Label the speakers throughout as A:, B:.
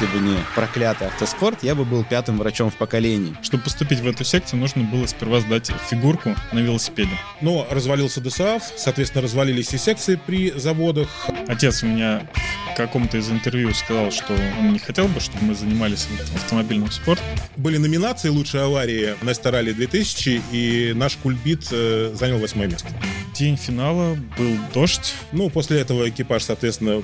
A: Если бы не проклятый автоспорт, я бы был пятым врачом в поколении.
B: Чтобы поступить в эту секцию, нужно было сперва сдать фигурку на велосипеде.
C: Но развалился ДСАФ, соответственно, развалились и секции при заводах.
B: Отец у меня в каком-то из интервью сказал, что он не хотел бы, чтобы мы занимались автомобильным спортом.
C: Были номинации «Лучшая аварии» на Старали 2000, и наш кульбит э, занял восьмое место.
B: День финала был дождь.
C: Ну, после этого экипаж, соответственно,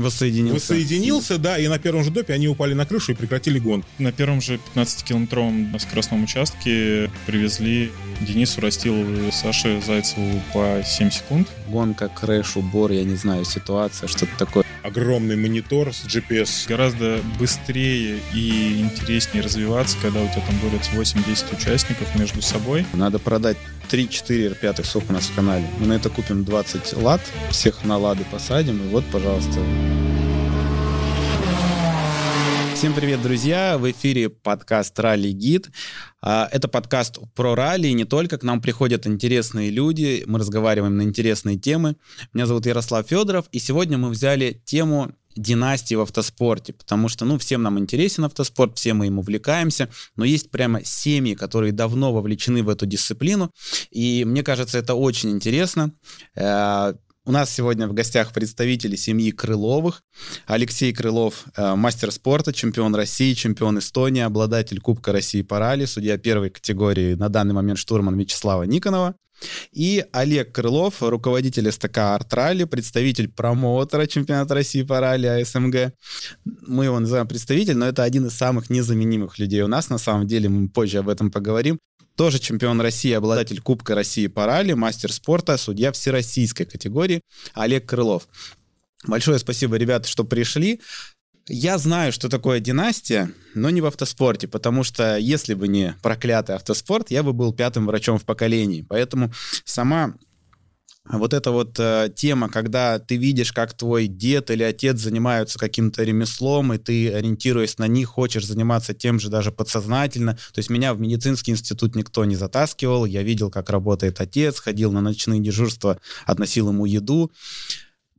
A: Воссоединился.
C: воссоединился, да, и на первом же допе они упали на крышу и прекратили гон.
B: На первом же 15-километровом скоростном участке привезли Денису Растилову и Саше Зайцеву по 7 секунд.
A: Гонка, крэш, убор, я не знаю, ситуация, что-то такое.
C: Огромный монитор с GPS.
B: Гораздо быстрее и интереснее развиваться, когда у тебя там борются 8-10 участников между собой.
A: Надо продать 3-4 пятых сок у нас в канале. Мы на это купим 20 лад, всех на лады посадим, и вот, пожалуйста. Всем привет, друзья! В эфире подкаст «Ралли Гид». А, Это подкаст про ралли, и не только. К нам приходят интересные люди, мы разговариваем на интересные темы. Меня зовут Ярослав Федоров, и сегодня мы взяли тему династии в автоспорте, потому что, ну, всем нам интересен автоспорт, все мы им увлекаемся, но есть прямо семьи, которые давно вовлечены в эту дисциплину, и мне кажется, это очень интересно. У нас сегодня в гостях представители семьи Крыловых. Алексей Крылов, э, мастер спорта, чемпион России, чемпион Эстонии, обладатель Кубка России по ралли, судья первой категории на данный момент штурман Вячеслава Никонова. И Олег Крылов, руководитель СТК Арт Ралли, представитель промоутера чемпионата России по ралли АСМГ. Мы его называем представитель, но это один из самых незаменимых людей у нас. На самом деле мы позже об этом поговорим. Тоже чемпион России, обладатель Кубка России по ралли, мастер спорта, судья всероссийской категории Олег Крылов. Большое спасибо, ребята, что пришли. Я знаю, что такое династия, но не в автоспорте, потому что если бы не проклятый автоспорт, я бы был пятым врачом в поколении. Поэтому сама вот эта вот э, тема, когда ты видишь, как твой дед или отец занимаются каким-то ремеслом, и ты, ориентируясь на них, хочешь заниматься тем же даже подсознательно. То есть меня в медицинский институт никто не затаскивал, я видел, как работает отец, ходил на ночные дежурства, относил ему еду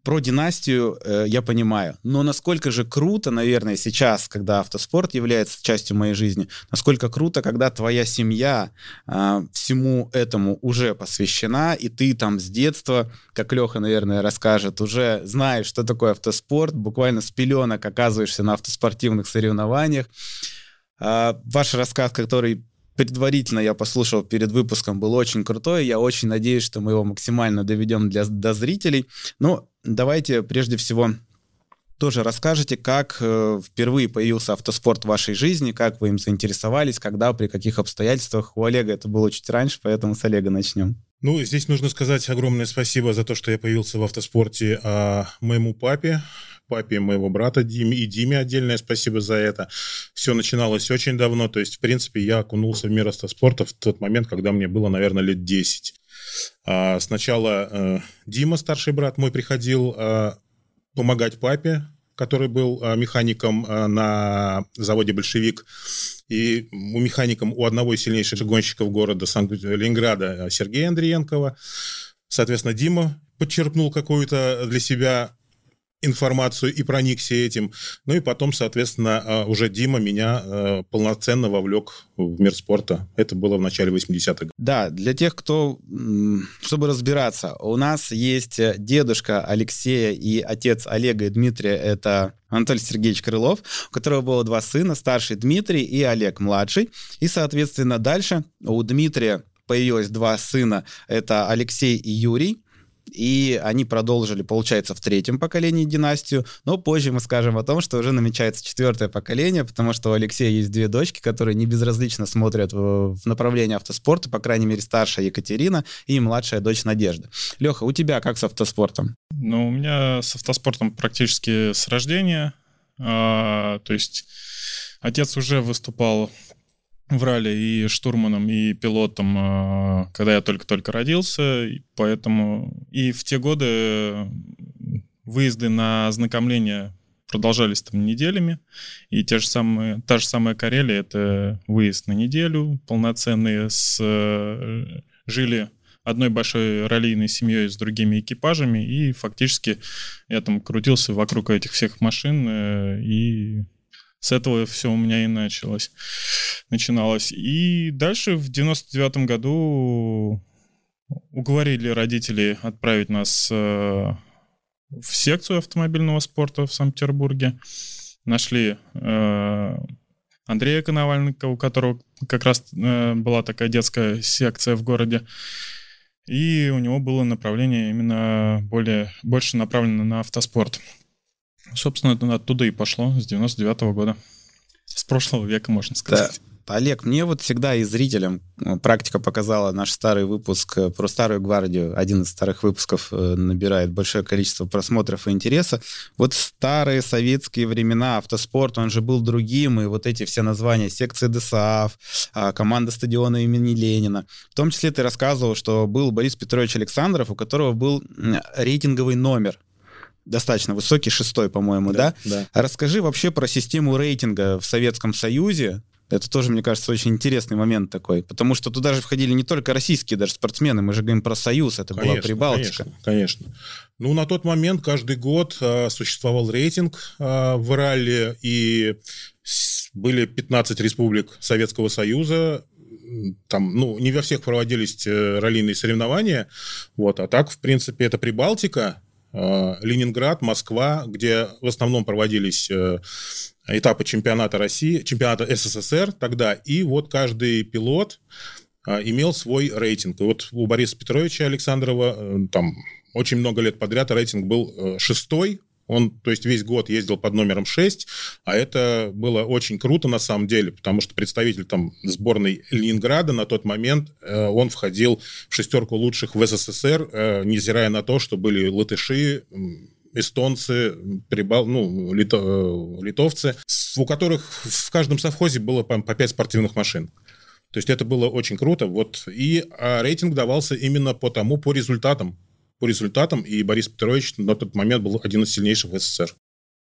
A: про династию э, я понимаю. Но насколько же круто, наверное, сейчас, когда автоспорт является частью моей жизни, насколько круто, когда твоя семья э, всему этому уже посвящена, и ты там с детства, как Леха, наверное, расскажет, уже знаешь, что такое автоспорт, буквально с пеленок оказываешься на автоспортивных соревнованиях. Э, ваш рассказ, который предварительно я послушал перед выпуском, был очень крутой. Я очень надеюсь, что мы его максимально доведем для, до зрителей. Но давайте прежде всего тоже расскажете, как э, впервые появился автоспорт в вашей жизни, как вы им заинтересовались, когда, при каких обстоятельствах. У Олега это было чуть раньше, поэтому с Олега начнем.
C: Ну, здесь нужно сказать огромное спасибо за то, что я появился в автоспорте а, моему папе, папе моего брата Диме и Диме отдельное спасибо за это. Все начиналось очень давно, то есть, в принципе, я окунулся в мир автоспорта в тот момент, когда мне было, наверное, лет 10. А, сначала э, Дима, старший брат мой, приходил э, помогать папе, который был э, механиком на заводе «Большевик». И у механиком у одного из сильнейших гонщиков города Санкт-Ленинграда Сергея Андриенкова. Соответственно, Дима подчерпнул какую-то для себя информацию и проникся этим. Ну и потом, соответственно, э, уже Дима меня э, полноценно вовлек в мир спорта. Это было в начале 80-х.
A: Да, для тех, кто, чтобы разбираться, у нас есть э, дедушка Алексея и отец Олега и Дмитрия, это Анатолий Сергеевич Крылов, у которого было два сына, старший Дмитрий и Олег младший. И, соответственно, дальше у Дмитрия появилось два сына, это Алексей и Юрий. И они продолжили, получается, в третьем поколении династию. Но позже мы скажем о том, что уже намечается четвертое поколение, потому что у Алексея есть две дочки, которые не безразлично смотрят в, в направлении автоспорта, по крайней мере, старшая Екатерина и младшая дочь Надежда. Леха, у тебя как с автоспортом?
B: Ну, у меня с автоспортом практически с рождения. А, то есть отец уже выступал в ралли и штурманом, и пилотом, а, когда я только-только родился, поэтому и в те годы выезды на ознакомление продолжались там неделями, и те же самые, та же самая Карелия — это выезд на неделю полноценный, с, жили одной большой раллийной семьей с другими экипажами, и фактически я там крутился вокруг этих всех машин, э, и с этого все у меня и началось. Начиналось. И дальше в 99 году уговорили родителей отправить нас э, в секцию автомобильного спорта в Санкт-Петербурге. Нашли э, Андрея Коновальника, у которого как раз э, была такая детская секция в городе. И у него было направление именно более, больше направлено на автоспорт. Собственно, это оттуда и пошло, с 99 -го года. С прошлого века, можно сказать.
A: Да. Олег, мне вот всегда и зрителям э, практика показала наш старый выпуск э, про старую гвардию. Один из старых выпусков э, набирает большое количество просмотров и интереса. Вот старые советские времена автоспорт, он же был другим, и вот эти все названия, секции ДСАФ, а, команда стадиона имени Ленина. В том числе ты рассказывал, что был Борис Петрович Александров, у которого был рейтинговый номер достаточно высокий, шестой, по-моему, да, да? да? Расскажи вообще про систему рейтинга в Советском Союзе. Это тоже, мне кажется, очень интересный момент такой, потому что туда же входили не только российские даже спортсмены, мы же говорим про Союз, это конечно, была Прибалтика.
C: Конечно, конечно. Ну, на тот момент каждый год э, существовал рейтинг э, в ралли, и были 15 республик Советского Союза, там, ну, не во всех проводились э, раллийные соревнования, вот, а так, в принципе, это Прибалтика, Ленинград, Москва, где в основном проводились э, этапы чемпионата России, чемпионата СССР тогда, и вот каждый пилот э, имел свой рейтинг. И вот у Бориса Петровича Александрова там очень много лет подряд рейтинг был шестой, он, то есть, весь год ездил под номером 6, а это было очень круто на самом деле, потому что представитель там сборной Ленинграда на тот момент, э, он входил в шестерку лучших в СССР, э, невзирая на то, что были латыши, эстонцы, прибал, ну, лито, э, литовцы, у которых в каждом совхозе было по, по 5 спортивных машин. То есть это было очень круто. Вот. И а рейтинг давался именно по тому, по результатам по результатам, и Борис Петрович на тот момент был один из сильнейших в СССР.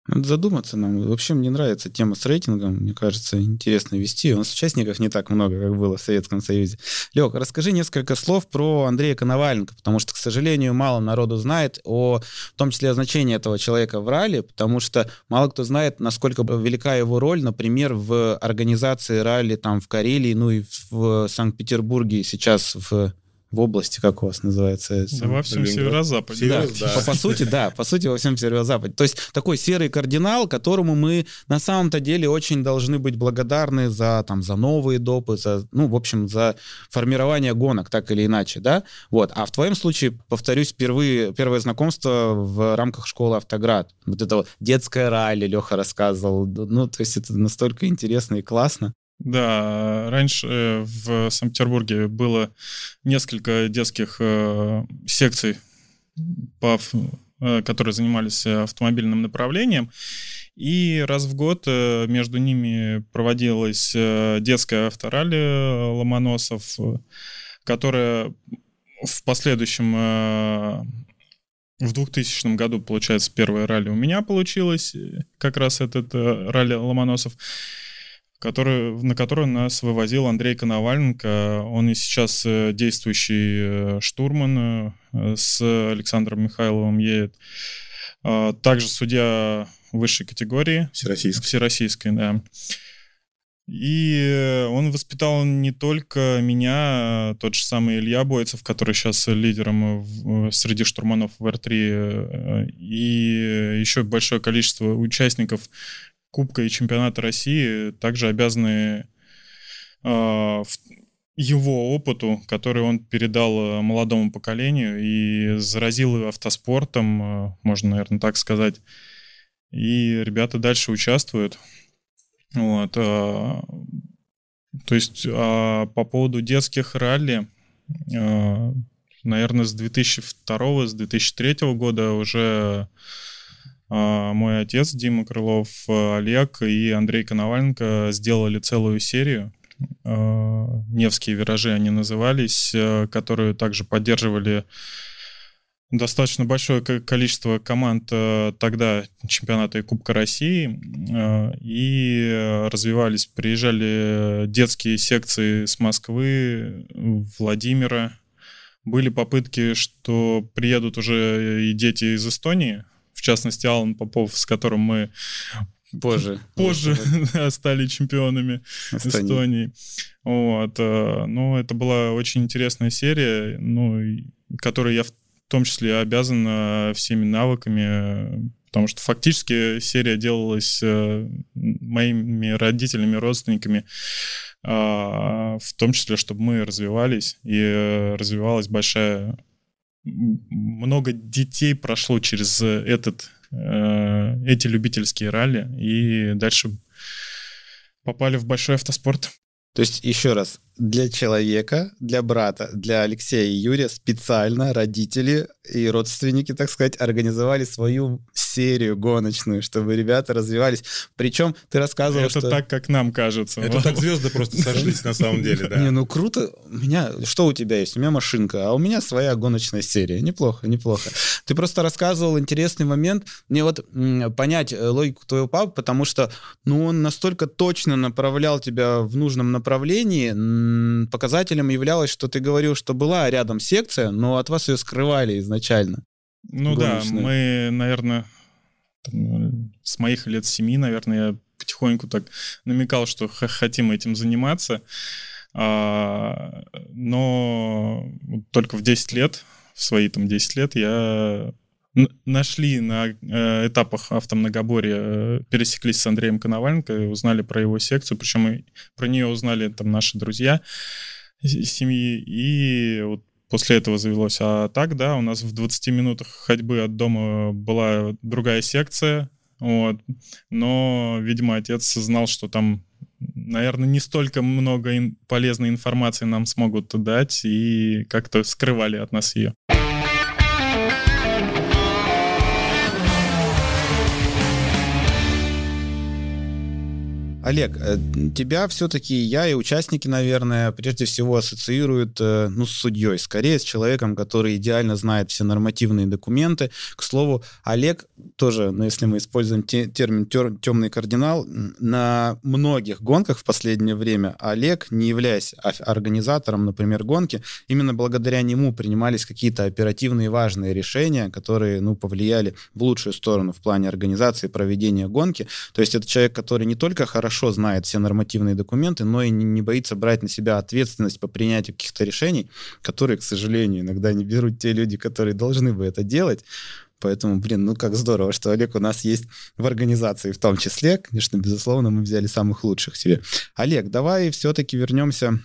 A: Надо задуматься нам. Вообще мне нравится тема с рейтингом. Мне кажется, интересно вести. У нас участников не так много, как было в Советском Союзе. Лех, расскажи несколько слов про Андрея Коноваленко, потому что, к сожалению, мало народу знает о, в том числе о значении этого человека в ралли, потому что мало кто знает, насколько велика его роль, например, в организации ралли там в Карелии, ну и в Санкт-Петербурге сейчас в в области, как у вас называется?
B: Да, во всем северо-западе.
A: Да, да. По, по сути, да, по сути, во всем северо-западе. То есть такой серый кардинал, которому мы на самом-то деле очень должны быть благодарны за, там, за новые допы, за, ну, в общем, за формирование гонок, так или иначе, да? Вот. А в твоем случае, повторюсь, впервые, первое знакомство в рамках школы «Автоград». Вот это вот детское ралли Леха рассказывал. Ну, то есть это настолько интересно и классно.
B: Да, раньше э, в Санкт-Петербурге было несколько детских э, секций, э, которые занимались автомобильным направлением. И раз в год между ними проводилась детская авторалли Ломоносов, которая в последующем в 2000 году, получается, первое ралли у меня получилось, как раз этот ралли Ломоносов который, на который нас вывозил Андрей Коноваленко. Он и сейчас э, действующий э, штурман э, с Александром Михайловым едет. А, также судья высшей категории.
C: Всероссийской.
B: Всероссийской, да. И он воспитал не только меня, а тот же самый Илья Бойцев, который сейчас лидером в, среди штурманов в Р-3, и еще большое количество участников Кубка и чемпионата России также обязаны э, его опыту, который он передал э, молодому поколению и заразил автоспортом, э, можно, наверное, так сказать. И ребята дальше участвуют. Вот. Э, то есть э, по поводу детских ралли, э, наверное, с 2002 с 2003 года уже мой отец Дима Крылов, Олег и Андрей Коноваленко сделали целую серию. А, Невские виражи они назывались, а, которые также поддерживали достаточно большое количество команд тогда чемпионата и Кубка России и развивались, приезжали детские секции с Москвы, Владимира. Были попытки, что приедут уже и дети из Эстонии, в частности, Алан Попов, с которым мы
A: позже.
B: Позже стали чемпионами Эстонии. Эстонии. Вот. Э, но это была очень интересная серия, ну, которой я в том числе обязан э, всеми навыками, потому что фактически серия делалась э, моими родителями, родственниками, в том числе, чтобы мы развивались, и развивалась большая... Много детей прошло через этот Э, эти любительские ралли и дальше попали в большой автоспорт.
A: То есть, еще раз, для человека, для брата, для Алексея и Юрия специально родители и родственники, так сказать, организовали свою серию гоночную, чтобы ребята развивались. Причем ты рассказывал,
B: Это
A: что...
B: так, как нам кажется.
C: Это так звезды просто сошлись на самом деле, да.
A: Не, ну круто. У меня... Что у тебя есть? У меня машинка, а у меня своя гоночная серия. Неплохо, неплохо. Ты просто рассказывал интересный момент. Мне вот понять э, логику твоего папы, потому что, ну, он настолько точно направлял тебя в нужном направлении, показателем являлось, что ты говорил, что была рядом секция, но от вас ее скрывали изначально.
B: Ну гоночную. да, мы, наверное, с моих лет семи, наверное, я потихоньку так намекал, что хотим этим заниматься. А, но только в 10 лет, в свои там 10 лет, я нашли на э, этапах автомногоборья, э, пересеклись с Андреем Коноваленко, узнали про его секцию, причем про нее узнали там наши друзья семьи, и вот после этого завелось. А так, да, у нас в 20 минутах ходьбы от дома была другая секция, вот. Но, видимо, отец знал, что там, наверное, не столько много ин- полезной информации нам смогут дать, и как-то скрывали от нас ее.
A: Олег, э, тебя все-таки я и участники, наверное, прежде всего ассоциируют э, ну, с судьей, скорее с человеком, который идеально знает все нормативные документы. К слову, Олег тоже, ну, если мы используем те, термин темный кардинал, на многих гонках в последнее время Олег, не являясь организатором, например, гонки, именно благодаря нему принимались какие-то оперативные важные решения, которые ну, повлияли в лучшую сторону в плане организации проведения гонки. То есть это человек, который не только хорошо хорошо знает все нормативные документы, но и не, боится брать на себя ответственность по принятию каких-то решений, которые, к сожалению, иногда не берут те люди, которые должны бы это делать. Поэтому, блин, ну как здорово, что Олег у нас есть в организации в том числе. Конечно, безусловно, мы взяли самых лучших себе. Олег, давай все-таки вернемся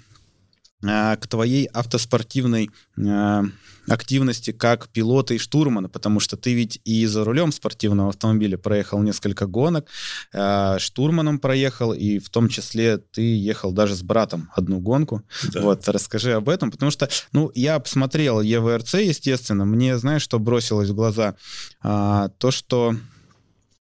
A: к твоей автоспортивной э, активности как пилота и штурмана, потому что ты ведь и за рулем спортивного автомобиля проехал несколько гонок, э, штурманом проехал, и в том числе ты ехал даже с братом одну гонку. Да. Вот, расскажи об этом, потому что, ну, я посмотрел ЕВРЦ, естественно, мне, знаешь, что бросилось в глаза? А, то, что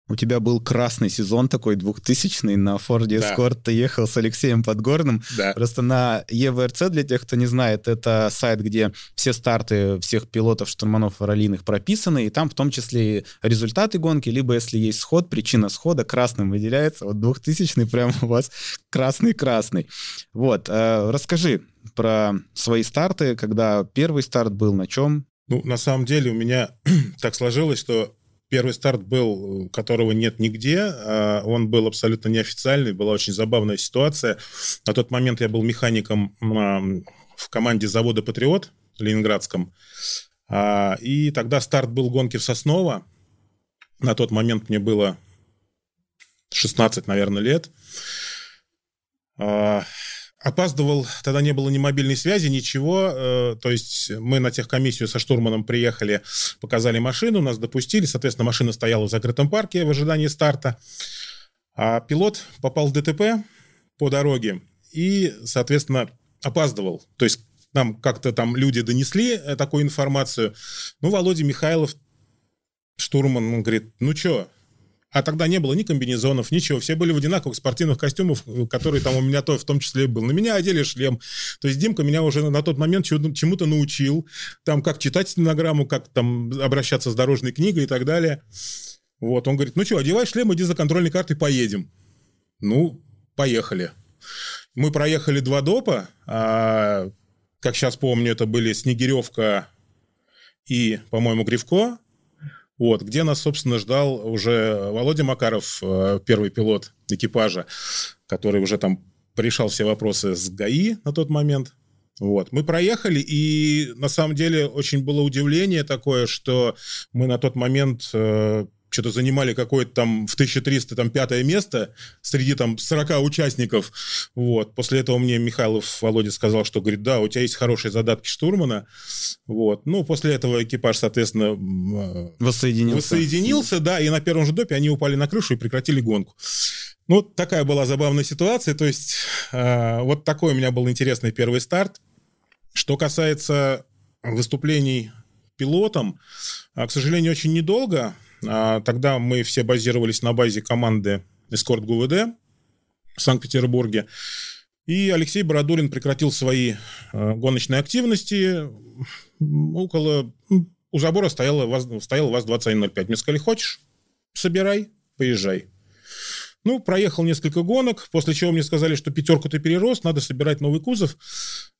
A: у тебя был красный сезон такой, двухтысячный, на Форде да. ты ехал с Алексеем Подгорным. Да. Просто на ЕВРЦ, для тех, кто не знает, это сайт, где все старты всех пилотов, штурманов раллийных прописаны, и там в том числе и результаты гонки, либо если есть сход, причина схода красным выделяется. Вот двухтысячный прям у вас красный-красный. Вот, э, расскажи про свои старты, когда первый старт был, на чем?
C: Ну, на самом деле у меня так сложилось, что Первый старт был, которого нет нигде. А он был абсолютно неофициальный. Была очень забавная ситуация. На тот момент я был механиком в команде завода «Патриот» Ленинградском. А, и тогда старт был гонки в Сосново. На тот момент мне было 16, наверное, лет. Опаздывал, тогда не было ни мобильной связи, ничего. Э, то есть мы на техкомиссию со штурманом приехали, показали машину, нас допустили. Соответственно, машина стояла в закрытом парке в ожидании старта. А пилот попал в ДТП по дороге и, соответственно, опаздывал. То есть нам как-то там люди донесли э, такую информацию. Ну, Володя Михайлов, штурман, он говорит, ну что, а тогда не было ни комбинезонов, ничего. Все были в одинаковых спортивных костюмах, которые там у меня то в том числе был. На меня одели шлем. То есть Димка меня уже на тот момент чему-то научил. Там как читать стенограмму, как там обращаться с дорожной книгой и так далее. Вот, он говорит, ну что, одевай шлем, иди за контрольной картой, поедем. Ну, поехали. Мы проехали два допа, а, как сейчас помню, это были Снегиревка и, по-моему, Гривко. Вот, где нас, собственно, ждал уже Володя Макаров, э, первый пилот экипажа, который уже там решал все вопросы с ГАИ на тот момент. Вот. Мы проехали, и на самом деле очень было удивление такое, что мы на тот момент э, что-то занимали какое-то там в 1300 там пятое место среди там 40 участников. Вот. После этого мне Михайлов Володя сказал, что, говорит, да, у тебя есть хорошие задатки штурмана. Вот. Ну, после этого экипаж, соответственно,
A: э, воссоединился.
C: Воссоединился, да, и на первом же допе они упали на крышу и прекратили гонку. Ну, такая была забавная ситуация. То есть, э, вот такой у меня был интересный первый старт. Что касается выступлений пилотом, э, к сожалению, очень недолго. А, тогда мы все базировались на базе команды Эскорт ГУВД в Санкт-Петербурге. И Алексей Бородулин прекратил свои э, гоночные активности. Около... У забора стояла ВАЗ, стояла ВАЗ-2105. Мне сказали, хочешь, собирай, поезжай. Ну, проехал несколько гонок, после чего мне сказали, что пятерку ты перерос, надо собирать новый кузов.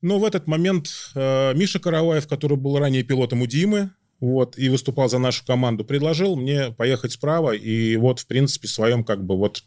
C: Но в этот момент э, Миша Караваев, который был ранее пилотом у Димы, вот, и выступал за нашу команду, предложил мне поехать справа, и вот, в принципе, в своем как бы вот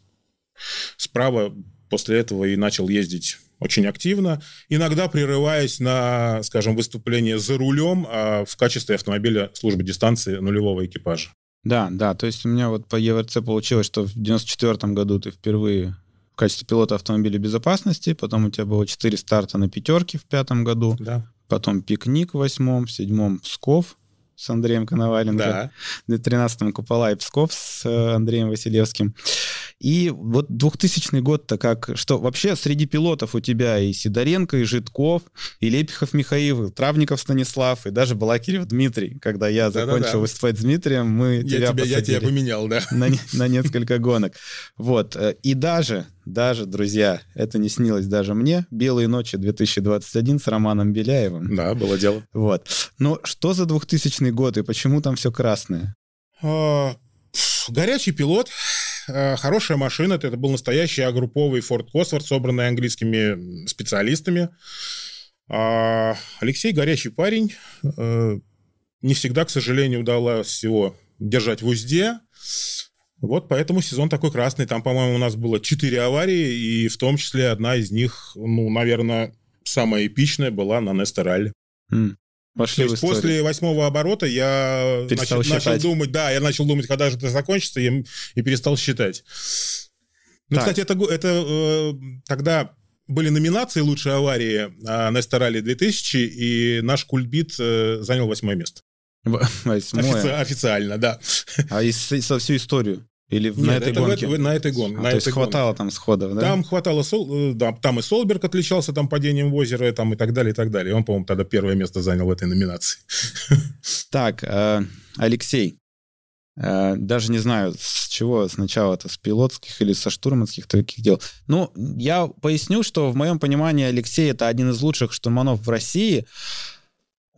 C: справа после этого и начал ездить очень активно, иногда прерываясь на, скажем, выступление за рулем а в качестве автомобиля службы дистанции нулевого экипажа.
A: Да, да, то есть у меня вот по ЕВРЦ получилось, что в 94 году ты впервые в качестве пилота автомобиля безопасности, потом у тебя было 4 старта на пятерке в пятом году,
C: да.
A: потом пикник в восьмом, в седьмом Псков, с Андреем Коноваленко. Да. В 13-м Купола и Псков с э, Андреем Василевским. И вот 2000 год-то как... Что вообще среди пилотов у тебя и Сидоренко, и Житков, и Лепихов Михаил, и Травников Станислав, и даже Балакирев Дмитрий. Когда я закончил Да-да-да. выступать с Дмитрием, мы
C: я
A: тебя,
C: тебя Я тебя поменял, да.
A: На, на несколько гонок. Вот. Э, и даже даже, друзья, это не снилось даже мне. «Белые ночи 2021» с Романом Беляевым.
C: Да, было дело.
A: Вот. Но что за 2000 год и почему там все красное?
C: А, горячий пилот, а, хорошая машина. Это был настоящий агрупповый Ford Cosworth, собранный английскими специалистами. А, Алексей горячий парень. Не всегда, к сожалению, удалось его держать в узде. Вот поэтому сезон такой красный. Там, по-моему, у нас было четыре аварии, и в том числе одна из них, ну, наверное, самая эпичная была на Нестерале.
A: Mm. Пошли
C: То есть после восьмого оборота я начал, начал думать, да, я начал думать, когда же это закончится, и, и перестал считать. Ну, так. кстати, это, это э, тогда были номинации «Лучшие аварии» на Нестерале 2000, и наш кульбит э, занял восьмое место. Офици- официально, да.
A: А и со всю историю? Или Нет, на этой это гонке?
C: В, на этой гонке.
A: А,
C: на
A: то есть хватало гонке. там сходов, да?
C: Там хватало, э, да, там и Солберг отличался там падением в озеро, там и так далее, и так далее. Он, по-моему, тогда первое место занял в этой номинации.
A: Так, э, Алексей, э, даже не знаю, с чего сначала это, с пилотских или со штурманских таких дел. Ну, я поясню, что в моем понимании Алексей это один из лучших штурманов в России.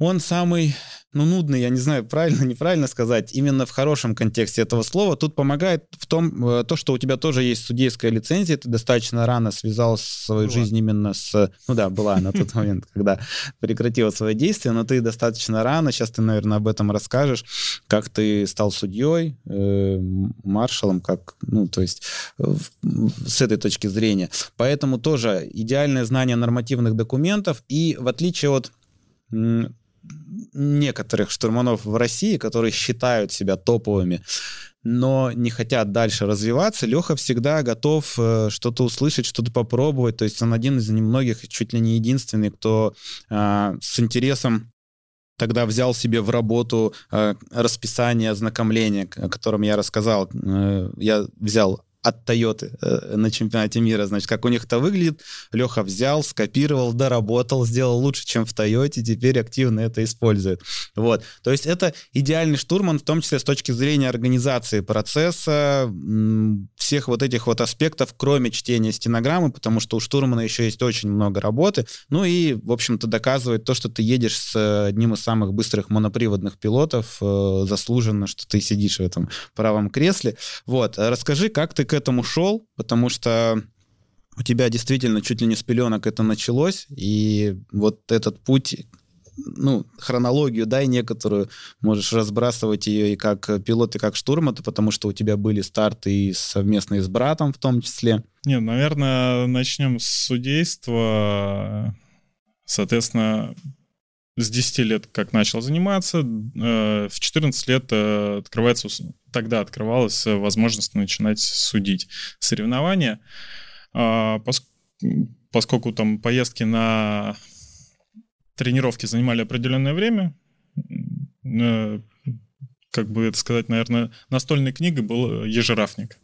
A: Он самый ну, нудный, я не знаю, правильно, неправильно сказать, именно в хорошем контексте этого слова. Тут помогает в том, э, то, что у тебя тоже есть судейская лицензия, ты достаточно рано связал свою была. жизнь именно с... Ну да, была на тот момент, когда прекратила свои действия, но ты достаточно рано, сейчас ты, наверное, об этом расскажешь, как ты стал судьей, э, маршалом, как, ну, то есть с этой точки зрения. Поэтому тоже идеальное знание нормативных документов, и в отличие от некоторых штурманов в России, которые считают себя топовыми, но не хотят дальше развиваться, Леха всегда готов э, что-то услышать, что-то попробовать. То есть он один из немногих, чуть ли не единственный, кто э, с интересом тогда взял себе в работу э, расписание ознакомления, о котором я рассказал. Э, я взял от Toyota э, на чемпионате мира, значит, как у них это выглядит. Леха взял, скопировал, доработал, сделал лучше, чем в Toyota, теперь активно это использует. Вот. То есть это идеальный штурман, в том числе с точки зрения организации процесса, всех вот этих вот аспектов, кроме чтения стенограммы, потому что у штурмана еще есть очень много работы. Ну и, в общем-то, доказывает то, что ты едешь с одним из самых быстрых моноприводных пилотов, э, заслуженно, что ты сидишь в этом правом кресле. Вот. Расскажи, как ты к этому шел, потому что у тебя действительно чуть ли не с пеленок это началось, и вот этот путь ну, хронологию дай некоторую, можешь разбрасывать ее и как пилот, и как штурман, потому что у тебя были старты и совместные с братом в том числе.
B: Не, наверное, начнем с судейства. Соответственно, с 10 лет как начал заниматься, э, в 14 лет э, открывается, тогда открывалась возможность начинать судить соревнования. А, поскольку там поездки на тренировки занимали определенное время, э, как бы это сказать, наверное, настольной книгой был ежерафник.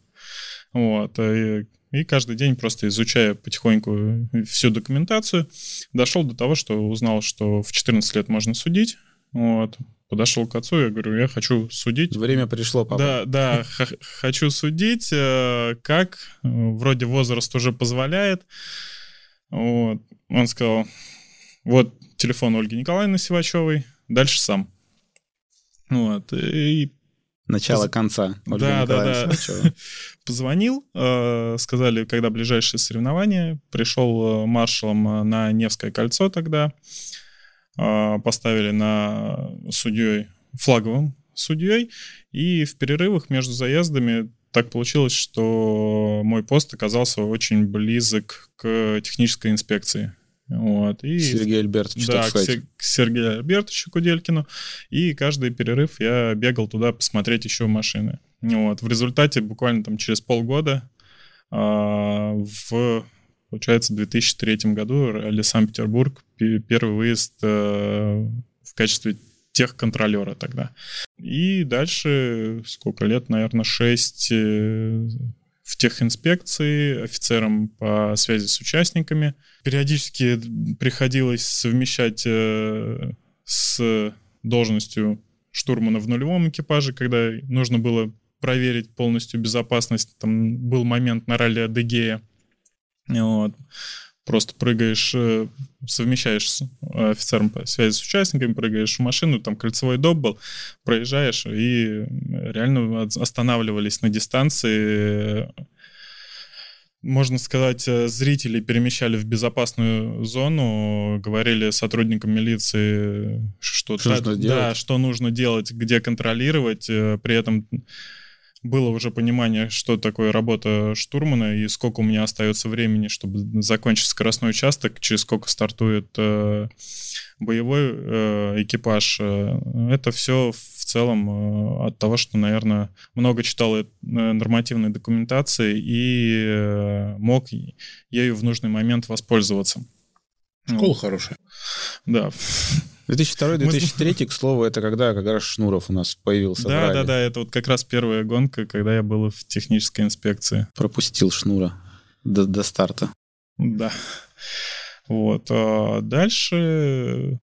B: Вот. И и каждый день просто изучая потихоньку всю документацию, дошел до того, что узнал, что в 14 лет можно судить. Вот. Подошел к отцу, я говорю, я хочу судить.
A: Время пришло, папа.
B: Да, да, хочу судить, э, как вроде возраст уже позволяет. Вот. Он сказал, вот телефон Ольги Николаевны Сивачевой, дальше сам. Вот. И
A: Начало Поз... конца.
B: Ольга да, да, да. Позвонил, э, сказали, когда ближайшие соревнования. Пришел э, маршалом э, на Невское кольцо тогда. Поставили на судьей, флаговым судьей. И в перерывах между заездами так получилось, что мой пост оказался очень близок к технической инспекции. Вот. И,
A: Сергей Альбертович,
B: да, к, к Сергею Альбертовичу Куделькину. И каждый перерыв я бегал туда посмотреть еще машины. Вот. В результате буквально там через полгода а, в, получается, 2003 году Ралли Санкт-Петербург первый выезд а, в качестве техконтролера тогда. И дальше, сколько лет, наверное, 6 в техинспекции, офицером по связи с участниками. Периодически приходилось совмещать э, с должностью штурмана в нулевом экипаже, когда нужно было проверить полностью безопасность. Там был момент на ралли Адыгея. Вот. Просто прыгаешь, э, совмещаешь с э, офицером по связи с участниками, прыгаешь в машину, там кольцевой доп был, проезжаешь, и реально останавливались на дистанции можно сказать, э, зрителей перемещали в безопасную зону, говорили сотрудникам милиции, что,
A: что, нужно,
B: да,
A: делать?
B: что нужно делать, где контролировать. При этом было уже понимание, что такое работа штурмана и сколько у меня остается времени, чтобы закончить скоростной участок, через сколько стартует э, боевой э, экипаж. Э, это все в целом э, от того, что, наверное, много читал э, нормативной документации и э, мог ею в нужный момент воспользоваться.
C: Школа хорошая.
B: Да.
A: 2002-2003, к слову, это когда как раз Шнуров у нас появился
B: Да, да, да, это вот как раз первая гонка, когда я был в технической инспекции.
A: Пропустил Шнура до, до старта.
B: Да. Вот. А дальше,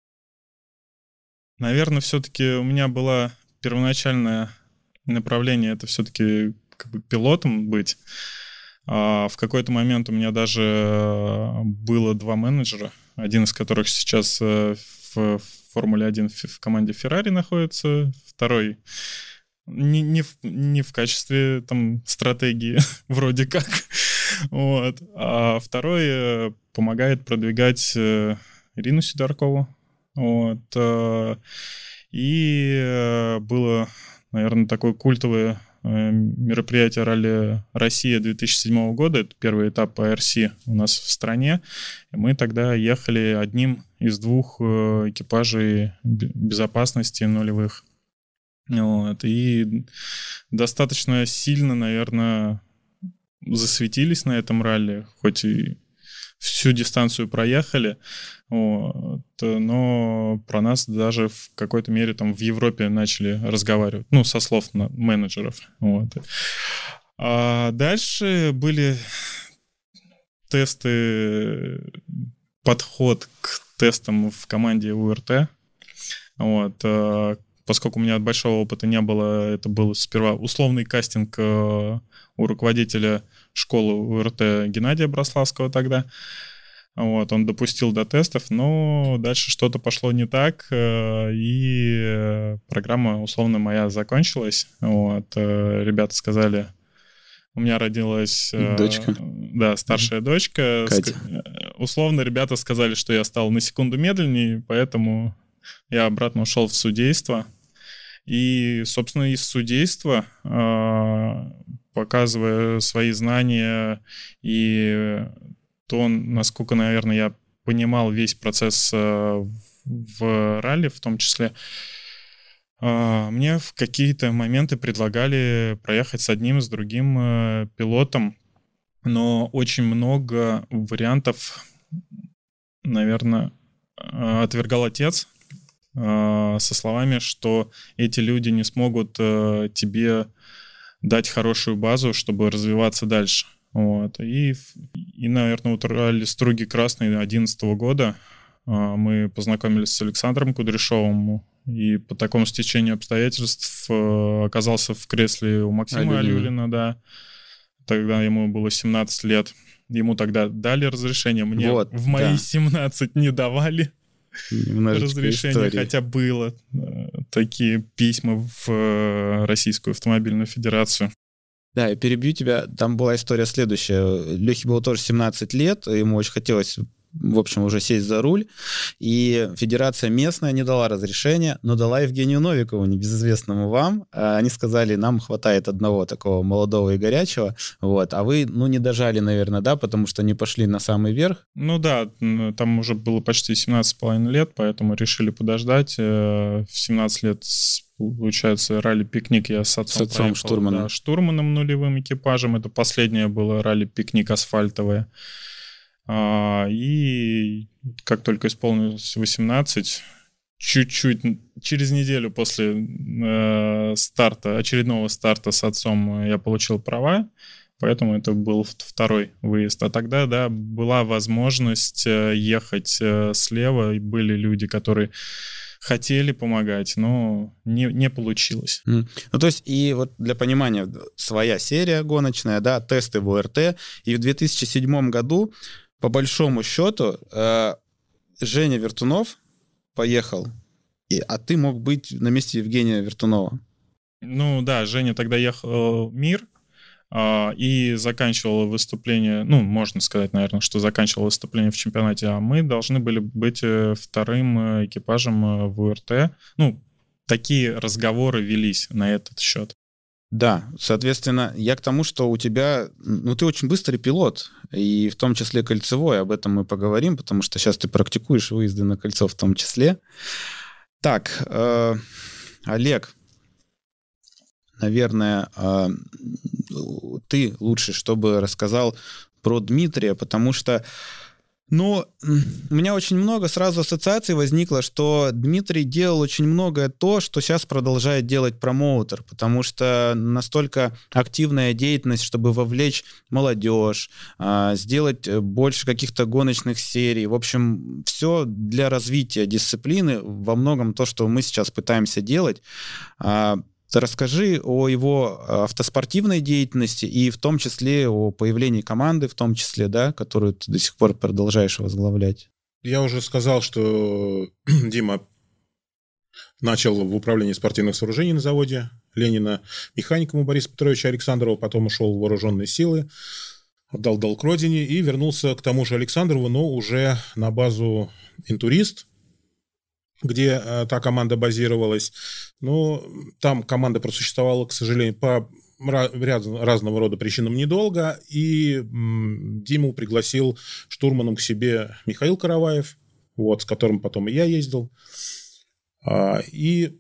B: наверное, все-таки у меня было первоначальное направление, это все-таки как бы пилотом быть. А в какой-то момент у меня даже было два менеджера, один из которых сейчас э, в Формуле 1 в команде Ferrari находится, второй не, не, в, не в качестве там стратегии вроде как, вот, а второй э, помогает продвигать э, Ирину Сидоркову, вот, э, и было, наверное, такое культовое мероприятие ралли Россия 2007 года. Это первый этап АРС у нас в стране. Мы тогда ехали одним из двух э, экипажей безопасности нулевых. Вот. И достаточно сильно, наверное, засветились на этом ралли, хоть и всю дистанцию проехали, вот, но про нас даже в какой-то мере там в Европе начали разговаривать, ну, со слов менеджеров. Вот. А дальше были тесты, подход к тестам в команде УРТ. Вот, а, поскольку у меня большого опыта не было, это был сперва условный кастинг э, у руководителя школы УРТ Геннадия Брославского тогда. Вот, он допустил до тестов, но дальше что-то пошло не так, э, и программа условно моя закончилась. Вот, э, ребята сказали, у меня родилась...
A: Э, дочка.
B: Да, старшая mm-hmm. дочка.
A: Катя.
B: Условно ребята сказали, что я стал на секунду медленнее, поэтому я обратно ушел в судейство. И, собственно, из судейства, а, показывая свои знания и то, насколько, наверное, я понимал весь процесс а, в ралли в том числе, а, мне в какие-то моменты предлагали проехать с одним, с другим пилотом, но очень много вариантов, наверное, отвергал отец, Э, со словами, что эти люди не смогут э, тебе дать хорошую базу, чтобы развиваться дальше. Вот. И, и наверное, ралли «Струги Красный» 2011 года э, мы познакомились с Александром Кудряшовым, и по такому стечению обстоятельств оказался в кресле у Максима Алюлина, Алюлина да. Тогда ему было 17 лет. Ему тогда дали разрешение, мне вот, в мои да. 17 не давали разрешение, истории. хотя было э, такие письма в э, Российскую автомобильную федерацию.
A: Да, я перебью тебя. Там была история следующая. Лехе было тоже 17 лет, ему очень хотелось в общем, уже сесть за руль. И федерация местная не дала разрешения, но дала Евгению Новикову, небезызвестному вам. А они сказали, нам хватает одного такого молодого и горячего, вот, а вы, ну, не дожали, наверное, да, потому что не пошли на самый верх.
B: Ну да, там уже было почти 17,5 лет, поэтому решили подождать. Э, в 17 лет получается, ралли-пикник я с отцом,
A: с отцом штурманом. Да,
B: штурманом нулевым экипажем. Это последнее было ралли-пикник асфальтовое. А, и как только исполнилось 18, чуть-чуть через неделю после э, старта, очередного старта с отцом я получил права, поэтому это был второй выезд. А тогда, да, была возможность э, ехать э, слева, и были люди, которые хотели помогать, но не, не получилось.
A: Mm. Ну, то есть, и вот для понимания, своя серия гоночная, да, тесты в ОРТ, и в 2007 году по большому счету, э, Женя Вертунов поехал, и, а ты мог быть на месте Евгения Вертунова.
B: Ну да, Женя тогда ехал в МИР э, и заканчивал выступление, ну, можно сказать, наверное, что заканчивал выступление в чемпионате, а мы должны были быть э, вторым э, экипажем в УРТ. Ну, такие разговоры велись на этот счет.
A: Да, соответственно, я к тому, что у тебя, ну, ты очень быстрый пилот, и в том числе кольцевой, об этом мы поговорим, потому что сейчас ты практикуешь выезды на кольцо в том числе. Так, э, Олег, наверное, э, ты лучше, чтобы рассказал про Дмитрия, потому что ну, у меня очень много сразу ассоциаций возникло, что Дмитрий делал очень многое то, что сейчас продолжает делать промоутер, потому что настолько активная деятельность, чтобы вовлечь молодежь, а, сделать э, больше каких-то гоночных серий. В общем, все для развития дисциплины, во многом то, что мы сейчас пытаемся делать. Расскажи о его э, автоспортивной деятельности и в том числе о появлении команды, в том числе, да, которую ты до сих пор продолжаешь возглавлять.
C: Я уже сказал, что Дима начал в управлении спортивных сооружений на заводе Ленина механиком у Бориса Петровича Александрова, потом ушел в вооруженные силы, отдал долг родине и вернулся к тому же Александрову, но уже на базу интурист – где э, та команда базировалась. Но там команда просуществовала, к сожалению, по ряд разного рода причинам недолго, и м, Диму пригласил штурманом к себе Михаил Караваев, вот, с которым потом и я ездил. А, и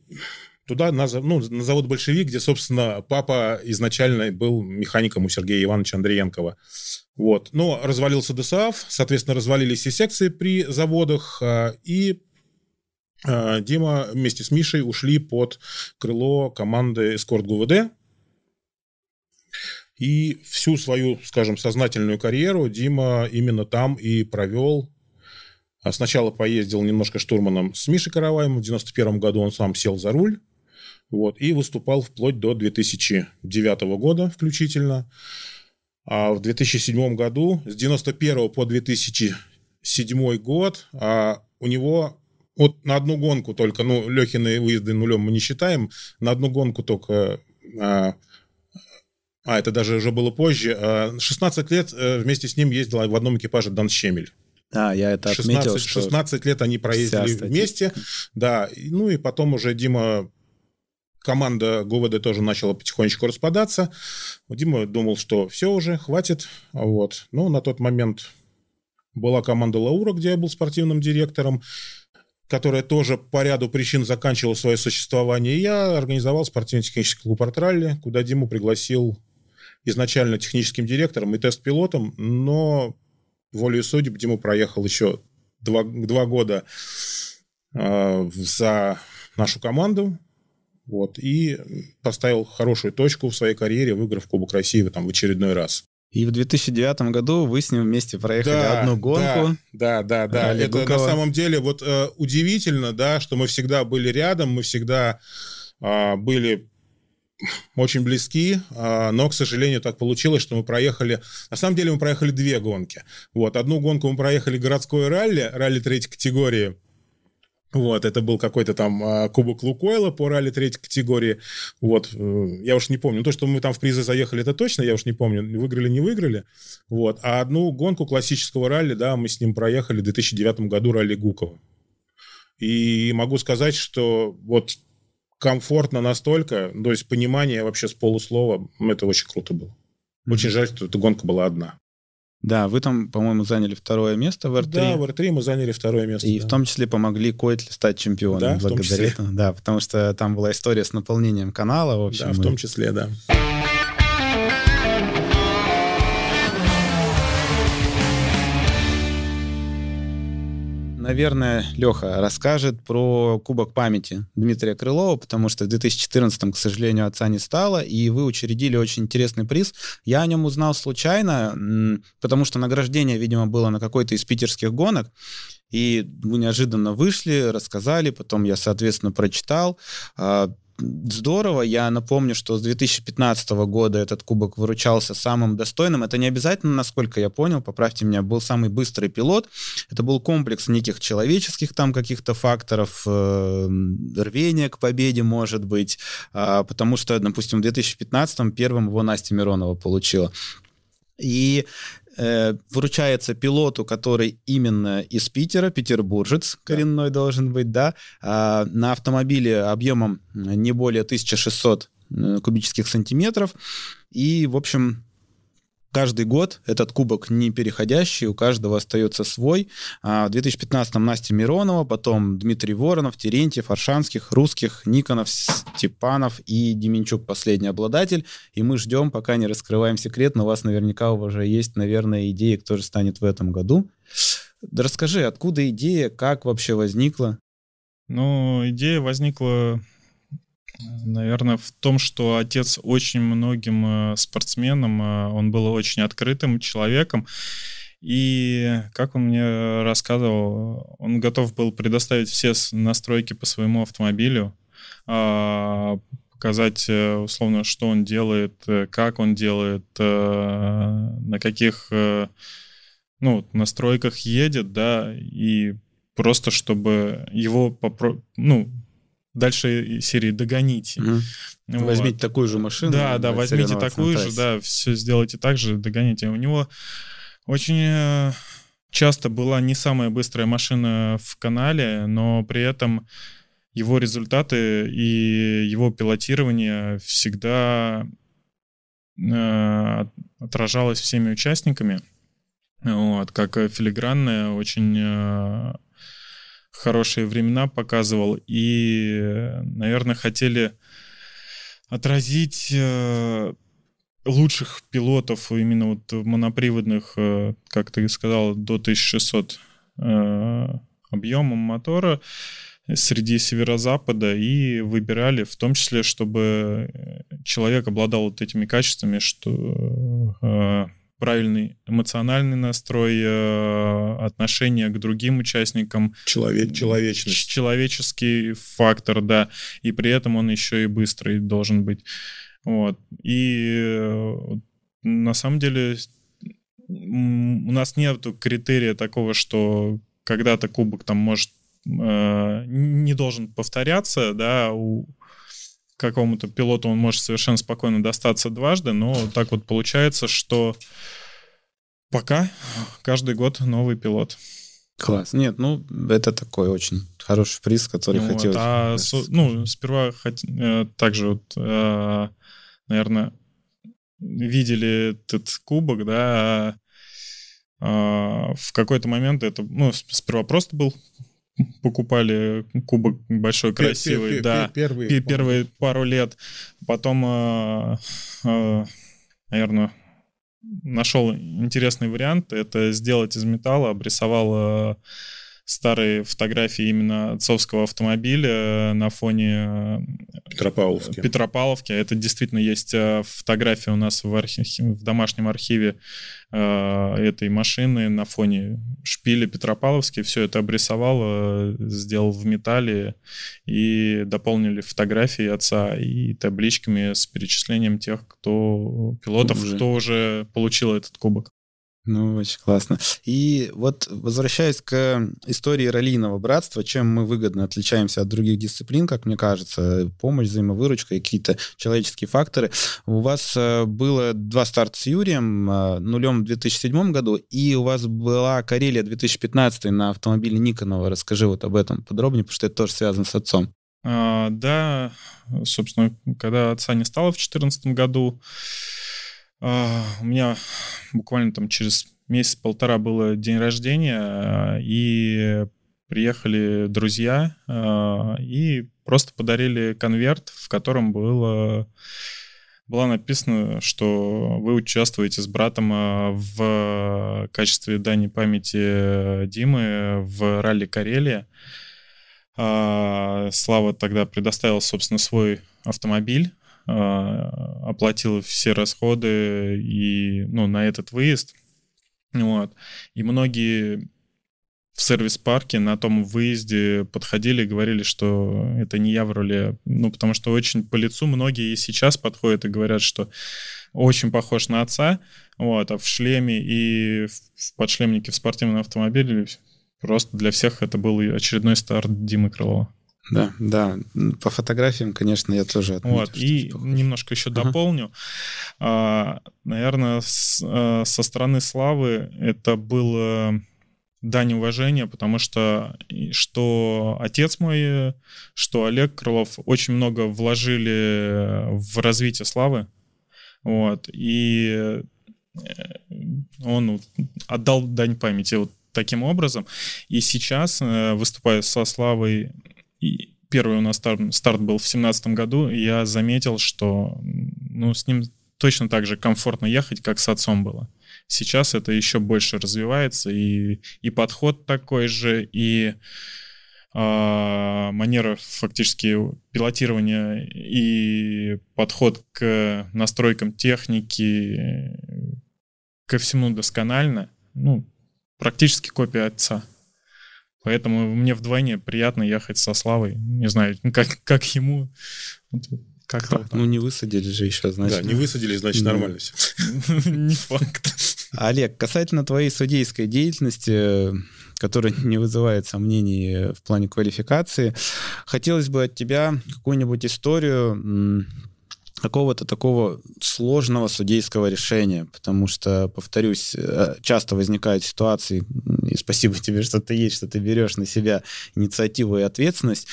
C: туда, на, ну, на завод «Большевик», где, собственно, папа изначально был механиком у Сергея Ивановича Андреенкова. Вот. Но развалился ДСАФ, соответственно, развалились и секции при заводах, а, и Дима вместе с Мишей ушли под крыло команды «Эскорт ГУВД». И всю свою, скажем, сознательную карьеру Дима именно там и провел. А сначала поездил немножко штурманом с Мишей Караваем. В 91 году он сам сел за руль. Вот, и выступал вплоть до 2009 года включительно. А в 2007 году, с 91 по 2007 год, а у него вот на одну гонку только, ну, Лехины выезды нулем мы не считаем, на одну гонку только, а, а это даже уже было позже, 16 а, лет э, вместе с ним ездила в одном экипаже Дан Щемель.
A: Да, я это
C: 16,
A: отметил.
C: 16 лет они проездили вместе. Да, ну и потом уже Дима команда ГУВД тоже начала потихонечку распадаться. Дима думал, что все уже, хватит. Вот. Но на тот момент была команда Лаура, где я был спортивным директором, которая тоже по ряду причин заканчивала свое существование. Я организовал спортивно-технический клуб «Артралли», куда Диму пригласил изначально техническим директором и тест-пилотом, но волею судеб Дима проехал еще два, два года э, за нашу команду, вот, и поставил хорошую точку в своей карьере, выиграв Кубок России там, в очередной раз.
A: И в 2009 году вы с ним вместе проехали да, одну гонку.
C: Да, да, да. да. Это Гукова. на самом деле вот э, удивительно, да, что мы всегда были рядом, мы всегда э, были очень близки, э, но, к сожалению, так получилось, что мы проехали... На самом деле мы проехали две гонки. Вот, одну гонку мы проехали городское ралли, ралли третьей категории, вот, это был какой-то там а, кубок Лукойла по ралли третьей категории. Вот, э, я уж не помню. То, что мы там в призы заехали, это точно, я уж не помню, выиграли, не выиграли. Вот, а одну гонку классического ралли, да, мы с ним проехали в 2009 году ралли Гукова. И могу сказать, что вот комфортно настолько, то есть понимание вообще с полуслова, это очень круто было. Очень жаль, что эта гонка была одна.
A: Да, вы там, по-моему, заняли второе место в R3.
C: Да, в R3 мы заняли второе место.
A: И
C: да.
A: в том числе помогли Коэтле стать чемпионом да, благодаря этому. Да, потому что там была история с наполнением канала. В общем,
C: да, в том числе, да.
A: Наверное, Леха расскажет про Кубок памяти Дмитрия Крылова, потому что в 2014, к сожалению, отца не стало, и вы учредили очень интересный приз. Я о нем узнал случайно, потому что награждение, видимо, было на какой-то из питерских гонок, и неожиданно вышли, рассказали, потом я, соответственно, прочитал. Здорово. Я напомню, что с 2015 года этот кубок выручался самым достойным. Это не обязательно, насколько я понял, поправьте меня, был самый быстрый пилот. Это был комплекс неких человеческих там каких-то факторов, э, рвения к победе, может быть, э, потому что, допустим, в 2015 первым его Настя Миронова получила. И э, вручается пилоту, который именно из Питера, петербуржец коренной да. должен быть, да, э, на автомобиле объемом не более 1600 э, кубических сантиметров. И, в общем, каждый год этот кубок не переходящий, у каждого остается свой. А в 2015-м Настя Миронова, потом Дмитрий Воронов, Терентьев, Аршанских, Русских, Никонов, Степанов и Деменчук последний обладатель. И мы ждем, пока не раскрываем секрет, но у вас наверняка уже есть, наверное, идея, кто же станет в этом году. Да расскажи, откуда идея, как вообще возникла?
B: Ну, идея возникла Наверное, в том, что отец очень многим э, спортсменам, э, он был очень открытым человеком. И, как он мне рассказывал, он готов был предоставить все настройки по своему автомобилю, а, показать э, условно, что он делает, как он делает, на каких ну, настройках едет, да, и просто чтобы его попро... ну, дальше серии догоните. Угу.
A: Вот. Возьмите такую же машину.
B: Да, да, возьмите такую же, да, все сделайте так же, догоните. У него очень э, часто была не самая быстрая машина в канале, но при этом его результаты и его пилотирование всегда э, отражалось всеми участниками. Вот, как филигранное, очень э, хорошие времена показывал. И, наверное, хотели отразить э, лучших пилотов именно вот моноприводных, э, как ты сказал, до 1600 э, объемом мотора среди северо-запада и выбирали в том числе, чтобы человек обладал вот этими качествами, что правильный эмоциональный настрой, э, отношение к другим участникам.
C: Человек, человечность.
B: Человеческий фактор, да. И при этом он еще и быстрый должен быть. Вот. И э, на самом деле у нас нет критерия такого, что когда-то кубок там может э, не должен повторяться, да, у какому-то пилоту он может совершенно спокойно достаться дважды, но так вот получается, что Пока каждый год новый пилот.
A: Класс. Нет, ну, это такой очень хороший приз, который
B: ну,
A: хотелось.
B: Вот, а, со, ну, сперва хот... э, также вот, э, наверное, видели этот кубок, да, а, в какой-то момент это, ну, сперва просто был покупали кубок большой, красивый, пер, да, первые, первые пару лет. Потом, э, э, наверное, нашел интересный вариант. Это сделать из металла, обрисовал э, старые фотографии именно отцовского автомобиля э, на фоне
C: э, Петропавловки.
B: Петропавловки. Это действительно есть э, фотография у нас в, архив, в домашнем архиве э, этой машины на фоне шпиля Петропавловский. Все это обрисовал, э, сделал в металле и дополнили фотографии отца и табличками с перечислением тех, кто пилотов, уже. кто уже получил этот кубок.
A: Ну, очень классно. И вот возвращаясь к истории раллийного братства, чем мы выгодно отличаемся от других дисциплин, как мне кажется, помощь, взаимовыручка и какие-то человеческие факторы. У вас э, было два старта с Юрием, э, нулем в 2007 году, и у вас была Карелия 2015 на автомобиле Никонова. Расскажи вот об этом подробнее, потому что это тоже связано с отцом.
B: А, да, собственно, когда отца не стало в 2014 году, у меня буквально там через месяц-полтора было день рождения, и приехали друзья а, и просто подарили конверт, в котором было было написано, что вы участвуете с братом а, в качестве дани памяти Димы в ралли Карелия. Слава тогда предоставил, собственно, свой автомобиль а, оплатил все расходы и, ну, на этот выезд. Вот. И многие в сервис-парке на том выезде подходили и говорили, что это не я в роли, ну, потому что очень по лицу многие и сейчас подходят и говорят, что очень похож на отца, вот, а в шлеме и в подшлемнике в спортивном автомобиле просто для всех это был очередной старт Димы Крылова.
A: Да, да. По фотографиям, конечно, я тоже
B: отметил, Вот, и немножко еще ага. дополню. А, наверное, с, а, со стороны Славы это было дань уважения, потому что что отец мой, что Олег Крылов очень много вложили в развитие Славы. Вот, и э, он отдал дань памяти вот таким образом. И сейчас, э, выступая со Славой и первый у нас старт, старт был в семнадцатом году, и я заметил, что ну, с ним точно так же комфортно ехать, как с отцом было. Сейчас это еще больше развивается, и, и подход такой же, и э, манера фактически пилотирования, и подход к настройкам техники, ко всему досконально. Ну, практически копия отца. Поэтому мне вдвойне приятно ехать со Славой. Не знаю, как, как ему.
A: Как так, ну, не высадили же еще, значит.
C: Да, не высадили, значит, нормально все.
B: Не факт.
A: Олег, касательно твоей судейской деятельности, которая не вызывает сомнений в плане квалификации, хотелось бы от тебя какую-нибудь историю какого-то такого сложного судейского решения, потому что, повторюсь, э, часто возникают ситуации, и спасибо тебе, что ты есть, что ты берешь на себя инициативу и ответственность.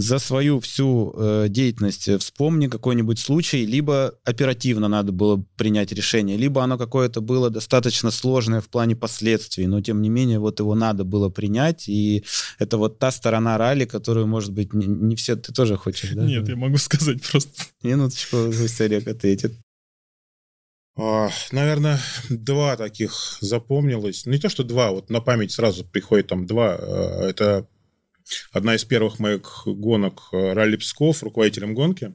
A: За свою всю э, деятельность вспомни какой-нибудь случай, либо оперативно надо было принять решение, либо оно какое-то было достаточно сложное в плане последствий, но тем не менее вот его надо было принять, и это вот та сторона ралли, которую, может быть, не, не все ты тоже хочешь, да?
B: Нет, я могу сказать просто.
A: Минуточку, пусть Олег ответит.
C: А, наверное, два таких запомнилось. Не то, что два, вот на память сразу приходит там два. А, это одна из первых моих гонок а, Ралли Псков, руководителем гонки.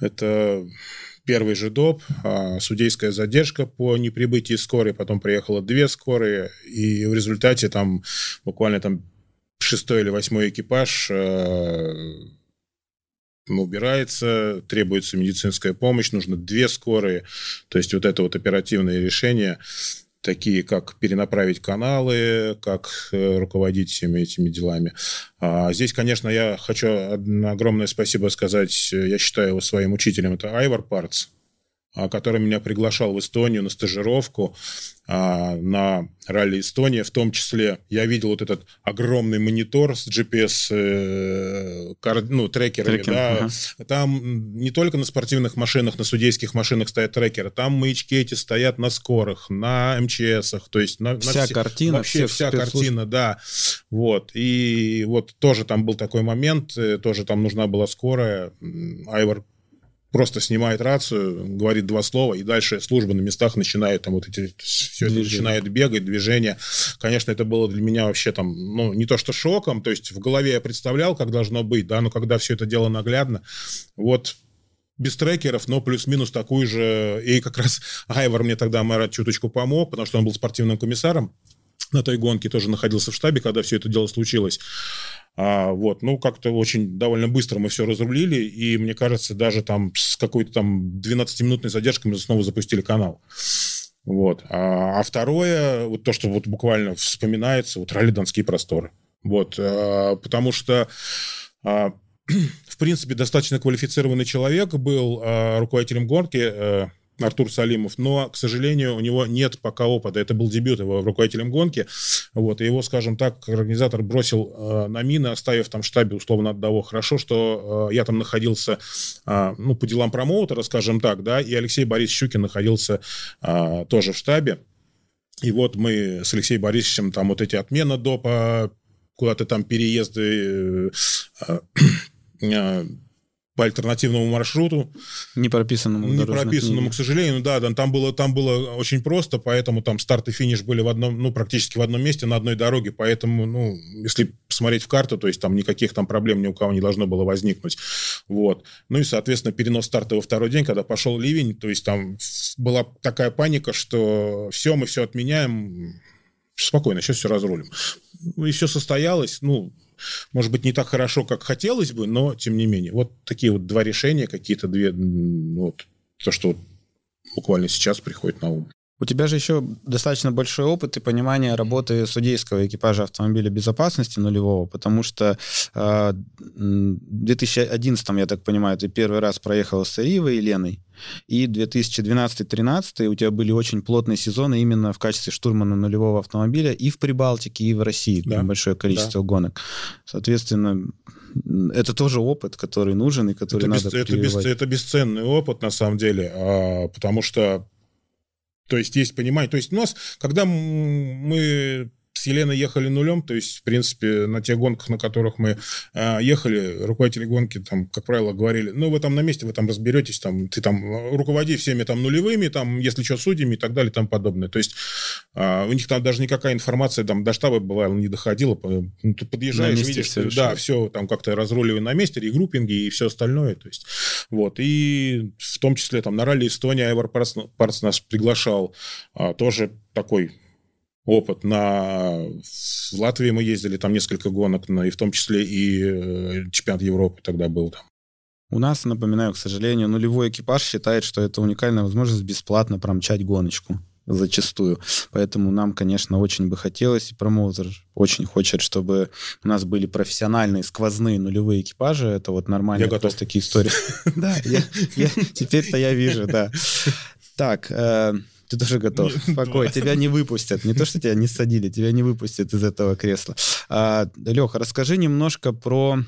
C: Это первый же доп, судейская задержка по неприбытии скорой, потом приехало две скорые, и в результате там буквально там шестой или восьмой экипаж убирается, требуется медицинская помощь, нужно две скорые. То есть вот это вот оперативные решения, такие как перенаправить каналы, как э, руководить всеми этими делами. А здесь, конечно, я хочу огромное спасибо сказать, я считаю его своим учителем, это Айвар Парц. А, который меня приглашал в Эстонию на стажировку а, на ралли Эстония. В том числе я видел вот этот огромный монитор с GPS э, ну, трекерами. Трекер, да. ага. Там не только на спортивных машинах, на судейских машинах стоят трекеры, там маячки эти стоят на скорых, на МЧСах, то есть на,
A: вся
C: на все,
A: картина,
C: вообще вся картина, да. Вот и вот тоже там был такой момент, э, тоже там нужна была скорая. Айвар просто снимает рацию, говорит два слова, и дальше служба на местах начинает там вот эти, все это начинает бегать, движение. Конечно, это было для меня вообще там, ну, не то что шоком, то есть в голове я представлял, как должно быть, да, но когда все это дело наглядно, вот без трекеров, но плюс-минус такую же, и как раз Айвар мне тогда мэр чуточку помог, потому что он был спортивным комиссаром, на той гонке тоже находился в штабе, когда все это дело случилось. А, вот, ну, как-то очень довольно быстро мы все разрулили, и, мне кажется, даже там с какой-то там 12-минутной задержкой мы снова запустили канал. Вот. А, а второе, вот то, что вот буквально вспоминается, вот ралли Донские просторы. Вот, а, потому что а, в принципе, достаточно квалифицированный человек был а, руководителем гонки, а, Артур Салимов, но, к сожалению, у него нет пока опыта. Это был дебют его руководителем гонки. Вот, и его, скажем так, организатор бросил э, на мины, оставив там в штабе условно одного. Хорошо, что э, я там находился, э, ну, по делам промоутера, скажем так, да, и Алексей Борис Щукин находился э, тоже в штабе. И вот мы с Алексеем Борисовичем там вот эти отмена допа, куда-то там переезды, э, э, по альтернативному маршруту.
A: Не прописанному.
C: Не прописанному, к сожалению, да, там было, там было очень просто, поэтому там старт и финиш были в одном, ну, практически в одном месте, на одной дороге, поэтому, ну, если посмотреть в карту, то есть там никаких там проблем ни у кого не должно было возникнуть, вот. Ну и, соответственно, перенос старта во второй день, когда пошел ливень, то есть там была такая паника, что все, мы все отменяем, спокойно, сейчас все разрулим. И все состоялось, ну, может быть, не так хорошо, как хотелось бы, но тем не менее. Вот такие вот два решения, какие-то две, вот то, что буквально сейчас приходит на ум.
A: У тебя же еще достаточно большой опыт и понимание работы судейского экипажа автомобиля безопасности нулевого, потому что э, в 2011, я так понимаю, ты первый раз проехал с Ривой и Леной, и 2012-2013 у тебя были очень плотные сезоны именно в качестве штурмана нулевого автомобиля и в Прибалтике, и в России. Да. Там большое количество да. гонок. Соответственно, это тоже опыт, который нужен и который
C: это
A: надо
C: бес, это, бес, это бесценный опыт, на самом деле, а, потому что то есть есть понимание. То есть у нас, когда мы с Еленой ехали нулем, то есть, в принципе, на тех гонках, на которых мы э, ехали, руководители гонки, там, как правило, говорили, ну, вы там на месте, вы там разберетесь, там, ты там руководи всеми там нулевыми, там, если что, судьями и так далее, и тому подобное. То есть э, у них там даже никакая информация там до штаба, бывало, не доходила. Ну, ты подъезжаешь, видишь, все да, все там как-то разруливай на месте, регруппинги и все остальное. То есть, вот. И в том числе там на ралли Эстония Айвар Парс нас приглашал, а, тоже такой опыт. На... В Латвии мы ездили, там несколько гонок, и в том числе и э, чемпионат Европы тогда был там.
A: У нас, напоминаю, к сожалению, нулевой экипаж считает, что это уникальная возможность бесплатно промчать гоночку зачастую. Поэтому нам, конечно, очень бы хотелось, и промоутер очень хочет, чтобы у нас были профессиональные сквозные нулевые экипажи. Это вот нормально. Я
C: готов.
A: такие истории. Да, теперь-то я вижу, да. Так, э, ты тоже готов. Спокой, тебя не выпустят. Не то, что тебя не садили, тебя не выпустят из этого кресла. А, Леха, расскажи немножко про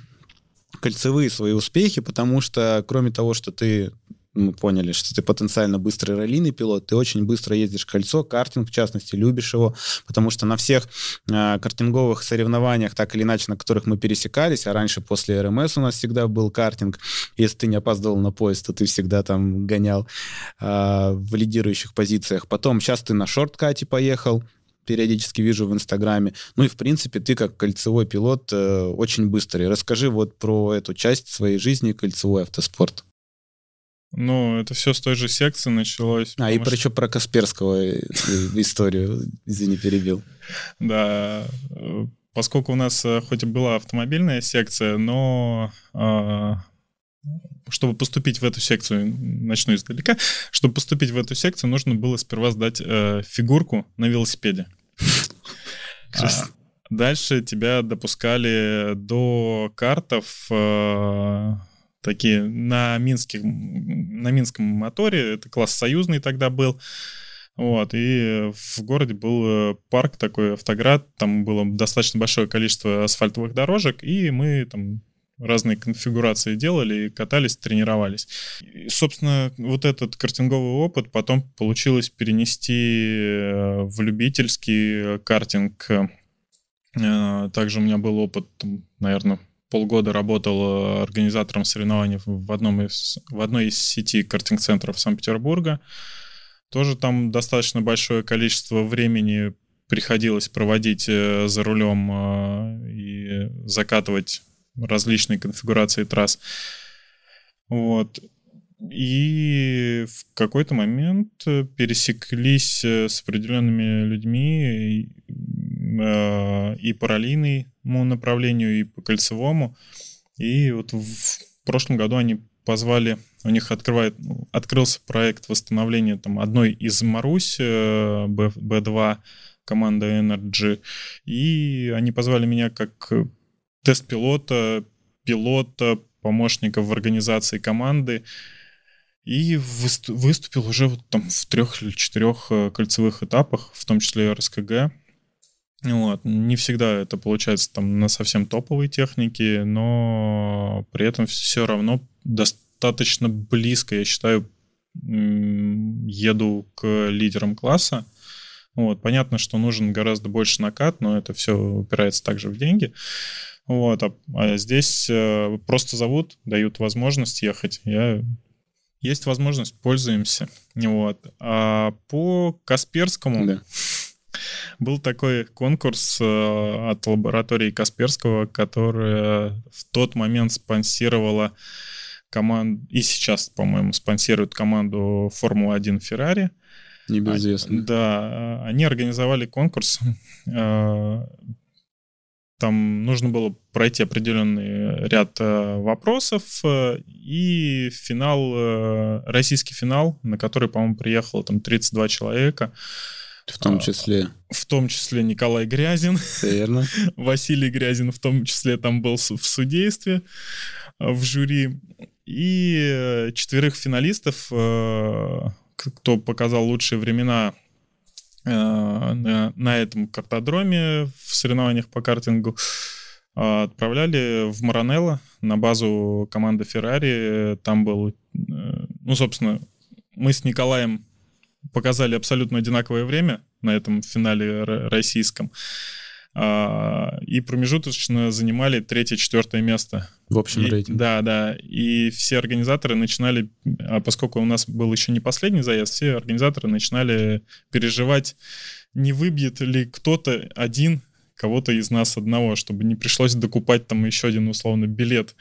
A: кольцевые свои успехи, потому что кроме того, что ты мы поняли, что ты потенциально быстрый раллийный пилот, ты очень быстро ездишь кольцо, картинг в частности, любишь его, потому что на всех э, картинговых соревнованиях, так или иначе, на которых мы пересекались, а раньше после РМС у нас всегда был картинг, если ты не опаздывал на поезд, то ты всегда там гонял э, в лидирующих позициях. Потом сейчас ты на шорткате поехал, периодически вижу в Инстаграме. Ну и, в принципе, ты как кольцевой пилот э, очень быстрый. Расскажи вот про эту часть своей жизни, кольцевой автоспорт.
B: Ну, это все с той же секции началось.
A: А, и что... причем про Касперского э, историю, извини, перебил.
B: Да, поскольку у нас э, хоть и была автомобильная секция, но а, чтобы поступить в эту секцию, начну издалека, чтобы поступить в эту секцию, нужно было сперва сдать э, фигурку на велосипеде. А, дальше тебя допускали до картов такие на, минских, на минском моторе, это класс союзный тогда был, вот, и в городе был э, парк такой, автоград, там было достаточно большое количество асфальтовых дорожек, и мы там разные конфигурации делали, катались, тренировались. И, собственно, вот этот картинговый опыт потом получилось перенести э, в любительский картинг. Э, также у меня был опыт, наверное, полгода работал организатором соревнований в, одном из, в одной из сети картинг-центров Санкт-Петербурга. Тоже там достаточно большое количество времени приходилось проводить э, за рулем э, и закатывать различные конфигурации трасс. Вот. И в какой-то момент пересеклись э, с определенными людьми и по раллийному направлению, и по кольцевому. И вот в прошлом году они позвали у них открывает, открылся проект восстановления там, одной из Марусь, э, B2, команда Energy, и они позвали меня как тест-пилота, пилота, помощника в организации команды, и выступил уже вот там в трех или четырех э, кольцевых этапах, в том числе РСКГ. Вот. Не всегда это получается там на совсем топовой технике, но при этом все равно достаточно близко, я считаю, еду к лидерам класса. Вот, понятно, что нужен гораздо больше накат, но это все упирается также в деньги. Вот, а, а здесь э, просто зовут, дают возможность ехать. Я есть возможность, пользуемся. Вот. А по Касперскому да. Был такой конкурс э, от лаборатории Касперского, которая в тот момент спонсировала команд... И сейчас, по-моему, спонсируют команду Формула-1 Феррари.
A: Небезызвестно.
B: Да, они организовали конкурс. Э, там нужно было пройти определенный ряд э, вопросов и финал, российский финал, на который, по-моему, приехало там 32 человека.
A: В том числе?
B: В том числе Николай Грязин.
A: Верно.
B: Василий Грязин в том числе там был в судействе, в жюри и э, четверых финалистов, э, кто показал лучшие времена э, на, на этом картодроме в соревнованиях по картингу, отправляли в Маранелло на базу команды Феррари. Там был, ну, собственно, мы с Николаем показали абсолютно одинаковое время на этом финале российском. А, и промежуточно занимали третье-четвертое место.
A: В общем
B: и,
A: рейтинге.
B: Да, да. И все организаторы начинали, а поскольку у нас был еще не последний заезд, все организаторы начинали переживать, не выбьет ли кто-то один кого-то из нас одного, чтобы не пришлось докупать там еще один условно билет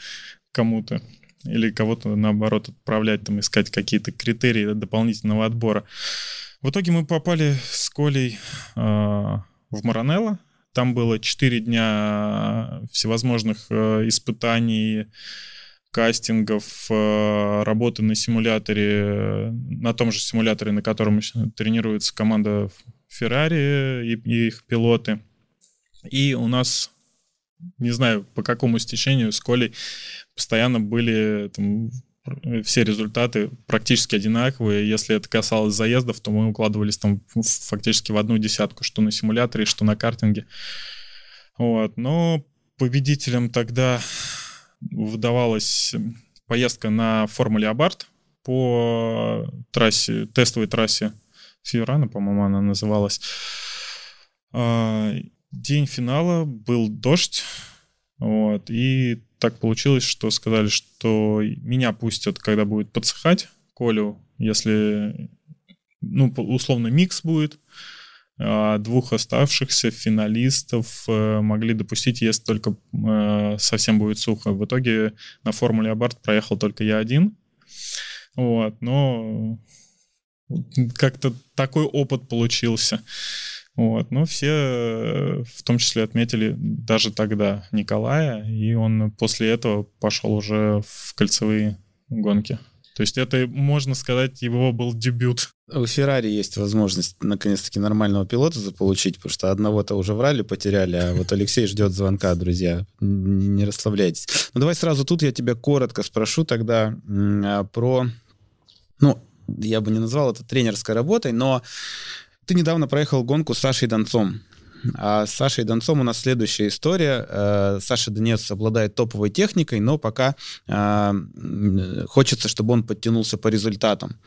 B: кому-то или кого-то наоборот отправлять там искать какие-то критерии дополнительного отбора. В итоге мы попали с Колей э, в Маранелло, там было 4 дня всевозможных э, испытаний, кастингов, э, работы на симуляторе, на том же симуляторе, на котором тренируется команда Ferrari и, и их пилоты. И у нас, не знаю по какому стечению, с Колей постоянно были там, все результаты практически одинаковые. Если это касалось заездов, то мы укладывались там фактически в одну десятку, что на симуляторе, что на картинге. Вот. Но победителем тогда выдавалась поездка на Формуле Абарт по трассе, тестовой трассе Фьюрана, по-моему, она называлась. А, день финала был дождь, вот, и так получилось, что сказали, что меня пустят, когда будет подсыхать, Колю, если, ну, условно, микс будет, а двух оставшихся финалистов э, могли допустить, если только э, совсем будет сухо. В итоге на формуле Абарт проехал только я один. Вот, но как-то такой опыт получился. Вот. Но все э, в том числе отметили даже тогда Николая, и он после этого пошел уже в кольцевые гонки. То есть это, можно сказать, его был дебют.
A: У Феррари есть возможность наконец-таки нормального пилота заполучить, потому что одного-то уже врали, потеряли, а вот Алексей ждет звонка, друзья. Не расслабляйтесь. Ну давай сразу тут я тебя коротко спрошу тогда а, про... Ну, я бы не назвал это тренерской работой, но ты недавно проехал гонку с Сашей Донцом. А с Сашей Донцом у нас следующая история. Э, Саша Донец обладает топовой техникой, но пока э, хочется, чтобы он подтянулся по результатам.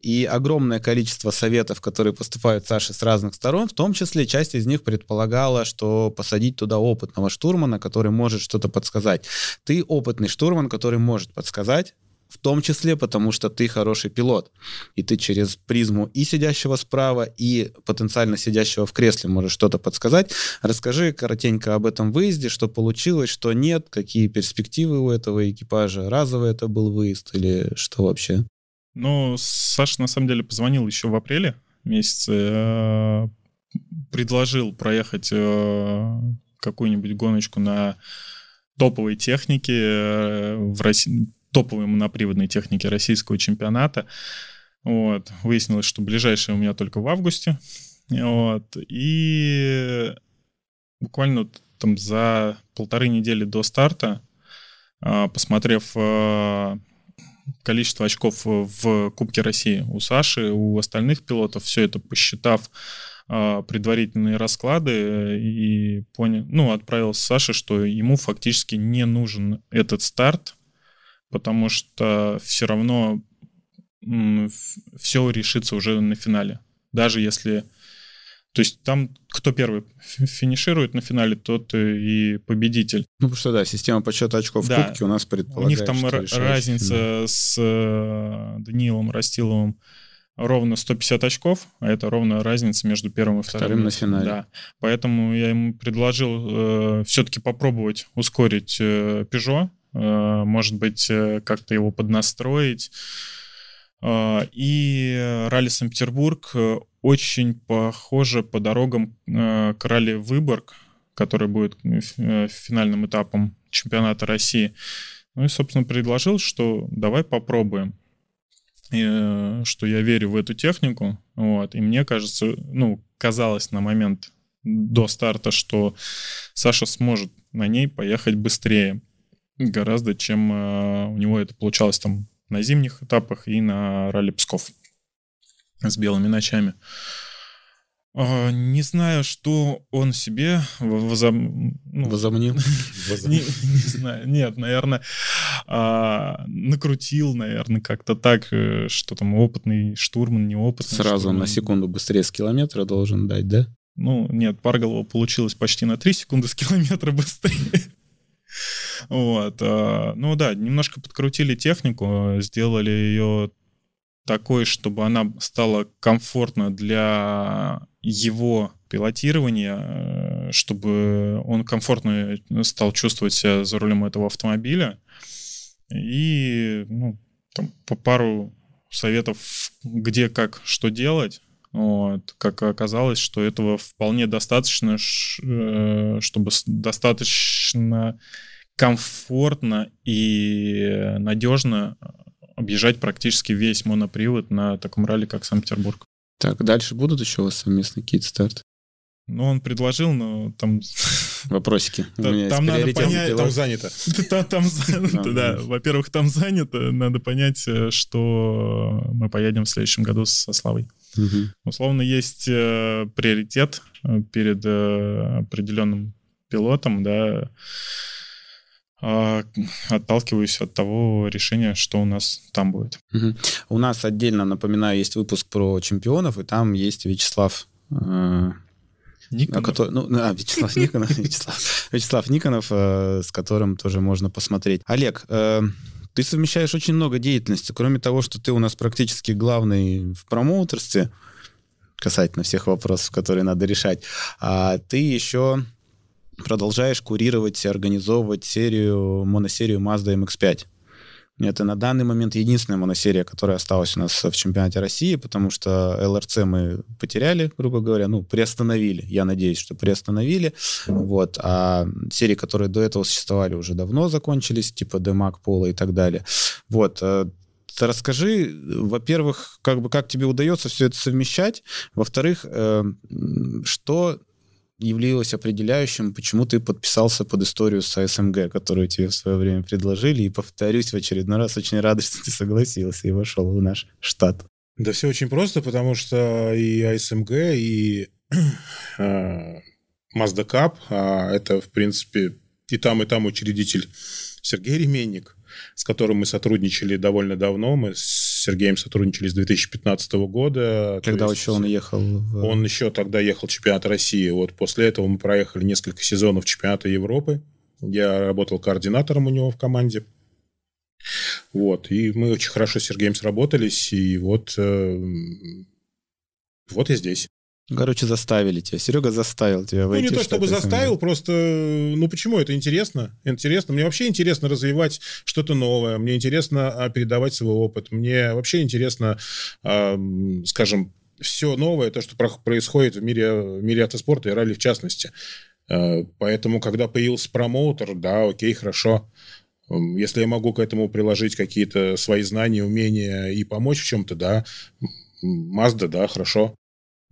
A: И огромное количество советов, которые поступают Саше с разных сторон, в том числе часть из них предполагала, что посадить туда опытного штурмана, который может что-то подсказать. Ты опытный штурман, который может подсказать, в том числе потому, что ты хороший пилот, и ты через призму и сидящего справа, и потенциально сидящего в кресле можешь что-то подсказать. Расскажи коротенько об этом выезде, что получилось, что нет, какие перспективы у этого экипажа, разовый это был выезд или что вообще?
B: Ну, Саша на самом деле позвонил еще в апреле месяце, э, предложил проехать э, какую-нибудь гоночку на топовой технике э, в России, топовой моноприводной техники российского чемпионата. Вот. Выяснилось, что ближайшая у меня только в августе. Вот. И буквально там за полторы недели до старта, а, посмотрев а, количество очков в Кубке России у Саши, у остальных пилотов, все это посчитав а, предварительные расклады и понял, ну, отправил Саше, что ему фактически не нужен этот старт, потому что все равно все решится уже на финале. Даже если... То есть там кто первый финиширует на финале, тот и победитель.
A: Ну, потому что, да, система подсчета очков да. в Кубке у нас предполагает,
B: У них там разница с э, Даниилом Растиловым ровно 150 очков, а это ровно разница между первым и вторым.
A: Вторым на финале.
B: Да. Поэтому я ему предложил э, все-таки попробовать ускорить э, Peugeot, может быть, э, как-то его поднастроить. Э, и ралли Санкт-Петербург очень похоже по дорогам к ралли Выборг, который будет финальным этапом чемпионата России. Ну и, собственно, предложил, что давай попробуем. И, что я верю в эту технику. Вот, и мне кажется, ну, казалось на момент до старта, что Саша сможет на ней поехать быстрее гораздо, чем э, у него это получалось там на зимних этапах и на ралли Псков с белыми ночами. А, не знаю, что он себе возом...
A: ну, возомнил.
B: не, не знаю, нет, наверное, а, накрутил, наверное, как-то так, э, что там опытный штурман, неопытный.
A: Сразу
B: штурман.
A: на секунду быстрее с километра должен дать, да?
B: Ну, нет, Парголова получилось почти на 3 секунды с километра быстрее. Вот. А, ну да, немножко подкрутили технику, сделали ее такой, чтобы она стала комфортна для его пилотирования, э, чтобы он комфортно стал чувствовать себя за рулем этого автомобиля. И ну, там, по пару советов, где, как, что делать. Вот. Как оказалось, что этого вполне достаточно, э, чтобы достаточно комфортно и надежно объезжать практически весь монопривод на таком ралли, как Санкт-Петербург.
A: Так, дальше будут еще у вас совместные какие-то старты?
B: Ну, он предложил, но там...
A: Вопросики.
B: там надо понять...
C: Там занято.
B: Там занято, да. Во-первых, там занято. Надо понять, э, что мы поедем в следующем году со Славой. Условно, есть э, приоритет э, перед определенным пилотом, да, а, отталкиваюсь от того решения, что у нас там будет.
A: Угу. У нас отдельно, напоминаю, есть выпуск про чемпионов, и там есть Вячеслав э, Никонов. Который, ну, а, Вячеслав Никонов, Вячеслав, Вячеслав Никонов, э, с которым тоже можно посмотреть. Олег, э, ты совмещаешь очень много деятельности. Кроме того, что ты у нас практически главный в промоутерстве, касательно всех вопросов, которые надо решать, а ты еще продолжаешь курировать и организовывать серию, моносерию Mazda MX-5. Это на данный момент единственная моносерия, которая осталась у нас в чемпионате России, потому что ЛРЦ мы потеряли, грубо говоря, ну, приостановили. Я надеюсь, что приостановили. Вот. А серии, которые до этого существовали, уже давно закончились, типа Демак, Пола и так далее. Вот. Э, расскажи, во-первых, как бы как тебе удается все это совмещать, во-вторых, э, что явилось определяющим, почему ты подписался под историю с АСМГ, которую тебе в свое время предложили. И повторюсь в очередной раз, очень рад, что ты согласился и вошел в наш штат.
C: Да все очень просто, потому что и АСМГ, и э, Mazda Cup, а это, в принципе, и там, и там учредитель Сергей Ременник, с которым мы сотрудничали довольно давно. Мы с Сергеем сотрудничали с 2015 года.
A: Когда еще он ехал? В...
C: Он еще тогда ехал чемпионат России. Вот после этого мы проехали несколько сезонов чемпионата Европы. Я работал координатором у него в команде. Вот, и мы очень хорошо с Сергеем сработались, и вот, э, вот я здесь.
A: Короче, заставили тебя. Серега заставил тебя
C: войти. Ну, не то чтобы заставил, просто, ну, почему это интересно? Интересно. Мне вообще интересно развивать что-то новое. Мне интересно а, передавать свой опыт. Мне вообще интересно, э, скажем, все новое, то, что происходит в мире, в мире автоспорта и ралли в частности. Э, поэтому, когда появился промоутер, да, окей, хорошо. Если я могу к этому приложить какие-то свои знания, умения и помочь в чем-то, да, Mazda, да, хорошо.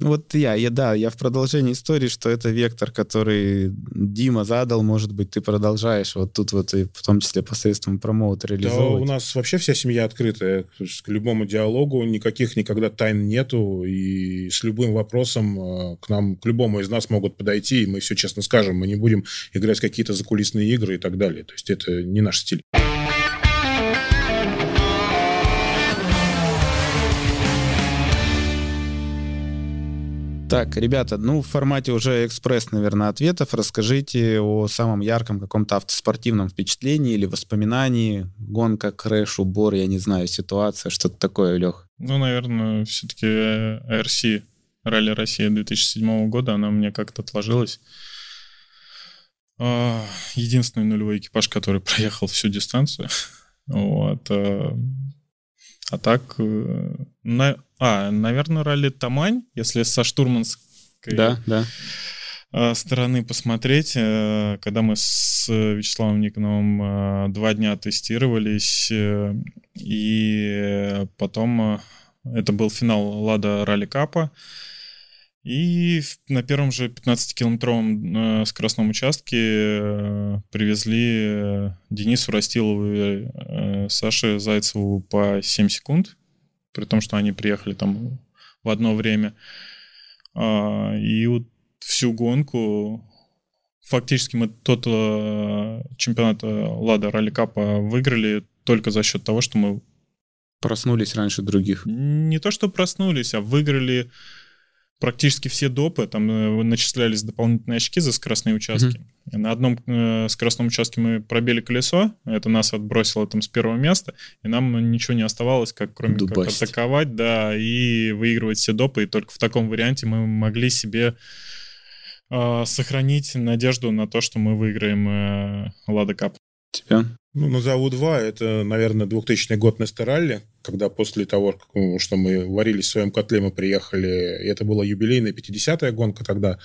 A: Вот я, я, да, я в продолжении истории, что это вектор, который Дима задал, может быть, ты продолжаешь вот тут вот и в том числе посредством промоутера реализовывать.
C: Да, у нас вообще вся семья открытая к любому диалогу, никаких никогда тайн нету, и с любым вопросом э, к нам, к любому из нас могут подойти, и мы все честно скажем, мы не будем играть какие-то закулисные игры и так далее. То есть это не наш стиль.
A: Так, ребята, ну, в формате уже экспресс, наверное, ответов расскажите о самом ярком каком-то автоспортивном впечатлении или воспоминании. Гонка, крэш, убор, я не знаю, ситуация, что-то такое, Лех.
B: Ну, наверное, все-таки RC, Ралли Россия 2007 года, она мне как-то отложилась. А, единственный нулевой экипаж, который проехал всю дистанцию. Вот. А, так, э, на, а, наверное, ралли Тамань, если со штурманской
A: да, да.
B: Э, стороны посмотреть, э, когда мы с Вячеславом Никоновым два дня тестировались, и потом это был финал Лада Ралли Капа, и на первом же 15-километровом э, скоростном участке э, привезли э, Денису Растилову и Саше Зайцеву по 7 секунд, при том, что они приехали там в одно время. А, и вот всю гонку фактически мы тот чемпионат Лада Ралли Капа выиграли только за счет того, что мы
A: проснулись раньше других.
B: Не то, что проснулись, а выиграли практически все допы, там э, начислялись дополнительные очки за скоростные участки. Mm-hmm. На одном э, скоростном участке мы пробили колесо, это нас отбросило там с первого места, и нам ничего не оставалось, как кроме Дубасить. как атаковать, да, и выигрывать все допы, и только в таком варианте мы могли себе э, сохранить надежду на то, что мы выиграем э, Лада Кап.
A: Тебя?
C: Ну, назову два. Это, наверное, 2000 год на Стералле, когда после того, что мы варились в своем котле, мы приехали, это была юбилейная 50-я гонка тогда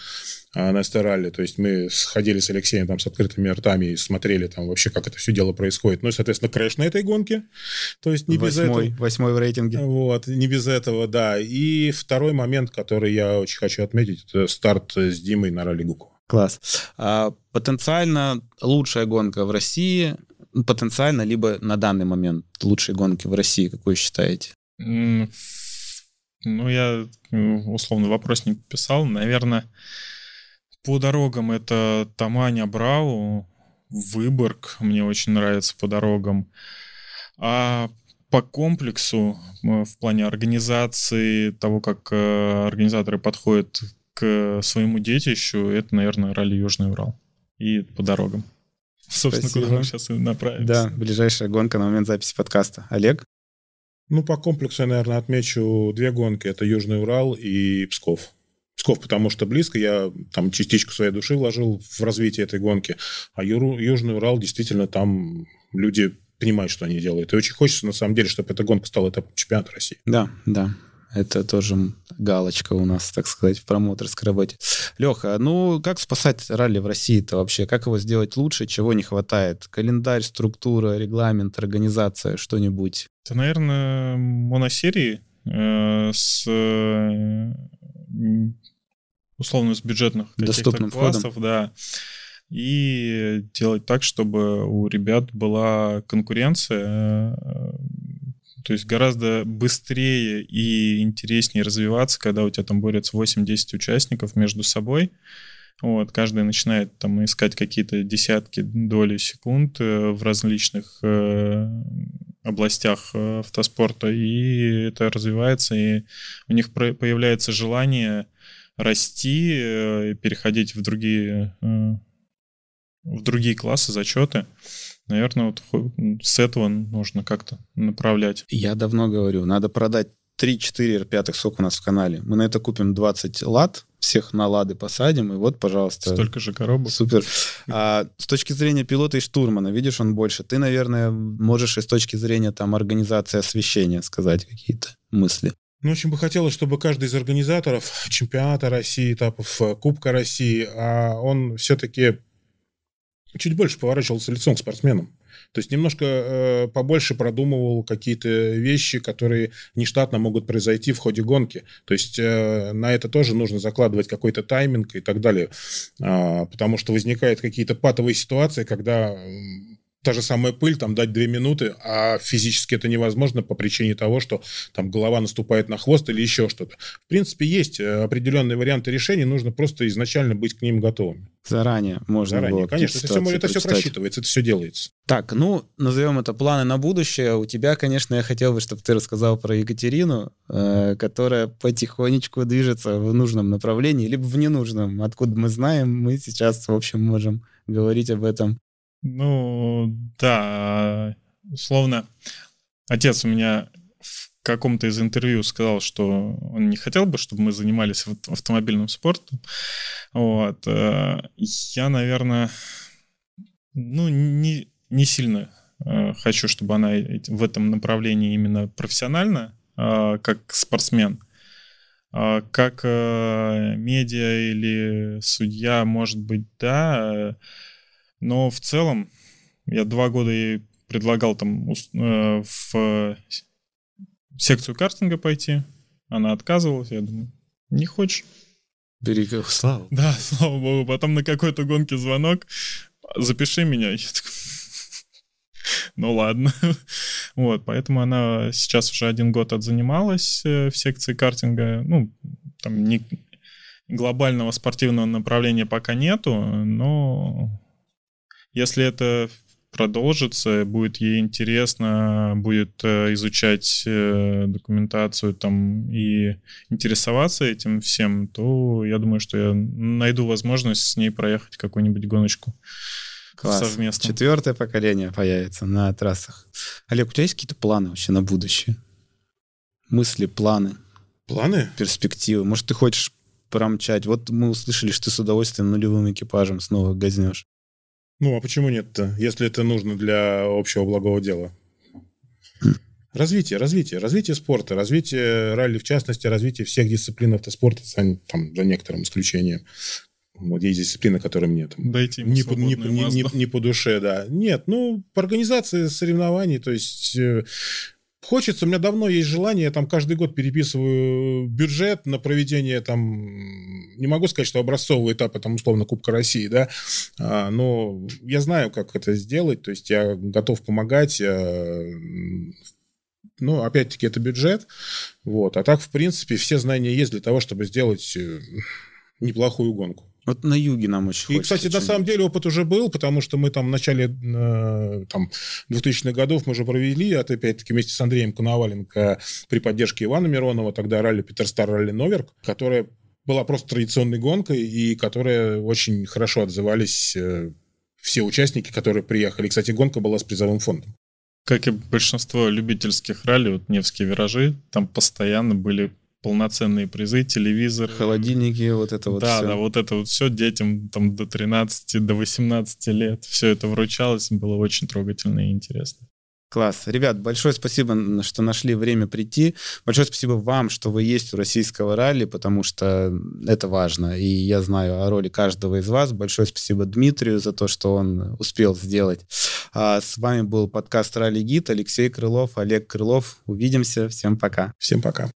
C: а, на Стералле. То есть мы сходили с Алексеем там с открытыми ртами и смотрели там вообще, как это все дело происходит. Ну и, соответственно, крэш на этой гонке. То есть не восьмой,
A: без этого. Восьмой в рейтинге.
C: Вот, не без этого, да. И второй момент, который я очень хочу отметить, это старт с Димой на ралли Гуку.
A: Класс. А, потенциально лучшая гонка в России потенциально, либо на данный момент лучшие гонки в России, какой считаете?
B: Ну, я условно вопрос не писал. Наверное, по дорогам это Таманя, Брау, Выборг мне очень нравится по дорогам. А по комплексу в плане организации, того, как э, организаторы подходят к своему детищу, это, наверное, ралли Южный Урал. И по дорогам. Собственно, Спасибо. куда мы сейчас и направимся.
A: Да, ближайшая гонка на момент записи подкаста. Олег?
C: Ну, по комплексу я, наверное, отмечу две гонки. Это Южный Урал и Псков. Псков, потому что близко, я там частичку своей души вложил в развитие этой гонки. А Ю- Южный Урал, действительно, там люди понимают, что они делают. И очень хочется, на самом деле, чтобы эта гонка стала этапом чемпионата России.
A: Да, да. Это тоже галочка у нас, так сказать, в промоторской работе. Леха, ну как спасать ралли в России-то вообще? Как его сделать лучше? Чего не хватает? Календарь, структура, регламент, организация, что-нибудь?
B: Это, наверное, моносерии э, с э, условно с бюджетных
A: Доступным
B: классов,
A: входом.
B: да. И делать так, чтобы у ребят была конкуренция, э, то есть гораздо быстрее и интереснее развиваться, когда у тебя там борются 8-10 участников между собой. Вот, каждый начинает там искать какие-то десятки доли секунд э, в различных э, областях э, автоспорта, и это развивается, и у них появляется желание расти, переходить в другие, в другие классы, зачеты. Наверное, вот с этого нужно как-то направлять.
A: Я давно говорю, надо продать 3-4 R5, сколько у нас в канале. Мы на это купим 20 лад, всех на лады посадим, и вот, пожалуйста,
B: Столько же коробок.
A: Супер. А с точки зрения пилота и штурмана, видишь, он больше. Ты, наверное, можешь и с точки зрения там организации освещения сказать какие-то мысли.
C: Ну, очень бы хотелось, чтобы каждый из организаторов чемпионата России, этапов э, Кубка России, а он все-таки чуть больше поворачивался лицом к спортсменам. То есть немножко э, побольше продумывал какие-то вещи, которые нештатно могут произойти в ходе гонки. То есть э, на это тоже нужно закладывать какой-то тайминг и так далее. А, потому что возникают какие-то патовые ситуации, когда та же самая пыль, там дать две минуты, а физически это невозможно по причине того, что там голова наступает на хвост или еще что-то. В принципе, есть э, определенные варианты решений, нужно просто изначально быть к ним готовыми.
A: Заранее можно
C: Заранее.
A: было
C: Конечно, это все, это все просчитывается, это все делается.
A: Так, ну, назовем это планы на будущее. У тебя, конечно, я хотел бы, чтобы ты рассказал про Екатерину, э, которая потихонечку движется в нужном направлении, либо в ненужном. Откуда мы знаем, мы сейчас, в общем, можем говорить об этом.
B: Ну, да, условно. Отец у меня в каком-то из интервью сказал, что он не хотел бы, чтобы мы занимались автомобильным спортом. Вот. э, Я, наверное, ну, не, не сильно э, хочу, чтобы она в этом направлении именно профессионально, э, как спортсмен. Как медиа или судья, может быть, да, но в целом я два года ей предлагал там э, в секцию картинга пойти. Она отказывалась. Я думаю, не хочешь?
A: Бери, слава.
B: Да, слава богу. Потом на какой-то гонке звонок. Запиши меня. Я такой, Ну ладно. Вот, поэтому она сейчас уже один год отзанималась э, в секции картинга. Ну, там не глобального спортивного направления пока нету, но если это продолжится, будет ей интересно, будет э, изучать э, документацию там и интересоваться этим всем, то я думаю, что я найду возможность с ней проехать какую-нибудь гоночку
A: Класс.
B: совместно.
A: Четвертое поколение появится на трассах. Олег, у тебя есть какие-то планы вообще на будущее? Мысли, планы,
C: Планы?
A: перспективы? Может, ты хочешь промчать? Вот мы услышали, что ты с удовольствием нулевым экипажем снова газнешь.
C: Ну, а почему нет-то, если это нужно для общего благого дела? Развитие, развитие, развитие спорта, развитие ралли в частности, развитие всех дисциплин автоспорта, там, за некоторым исключением. Вот есть дисциплины, которые мне там
B: Дайте
C: не по, не, не- не- не по душе, да. Нет, ну, по организации соревнований, то есть э, хочется, у меня давно есть желание, я там каждый год переписываю бюджет на проведение там, не могу сказать, что образцового этапа, там, условно, Кубка России, да, а, но я знаю, как это сделать, то есть я готов помогать, м, ну, опять-таки, это бюджет, вот, а так, в принципе, все знания есть для того, чтобы сделать э, неплохую гонку.
A: Вот на юге нам очень
C: И,
A: хочется.
C: кстати, на самом деле опыт уже был, потому что мы там в начале э, там, 2000-х годов мы уже провели, это опять-таки вместе с Андреем Коноваленко при поддержке Ивана Миронова, тогда ралли Питерстар, ралли Новерк, которая была просто традиционной гонкой и которая очень хорошо отзывались э, все участники, которые приехали. Кстати, гонка была с призовым фондом.
B: Как и большинство любительских ралли, вот Невские виражи, там постоянно были полноценные призы, телевизор.
A: Холодильники, вот это вот
B: да,
A: всё.
B: да, вот это вот все детям там до 13, до 18 лет. Все это вручалось, было очень трогательно и интересно.
A: Класс. Ребят, большое спасибо, что нашли время прийти. Большое спасибо вам, что вы есть у российского ралли, потому что это важно. И я знаю о роли каждого из вас. Большое спасибо Дмитрию за то, что он успел сделать. А с вами был подкаст «Ралли Гид». Алексей Крылов, Олег Крылов. Увидимся. Всем пока.
C: Всем пока.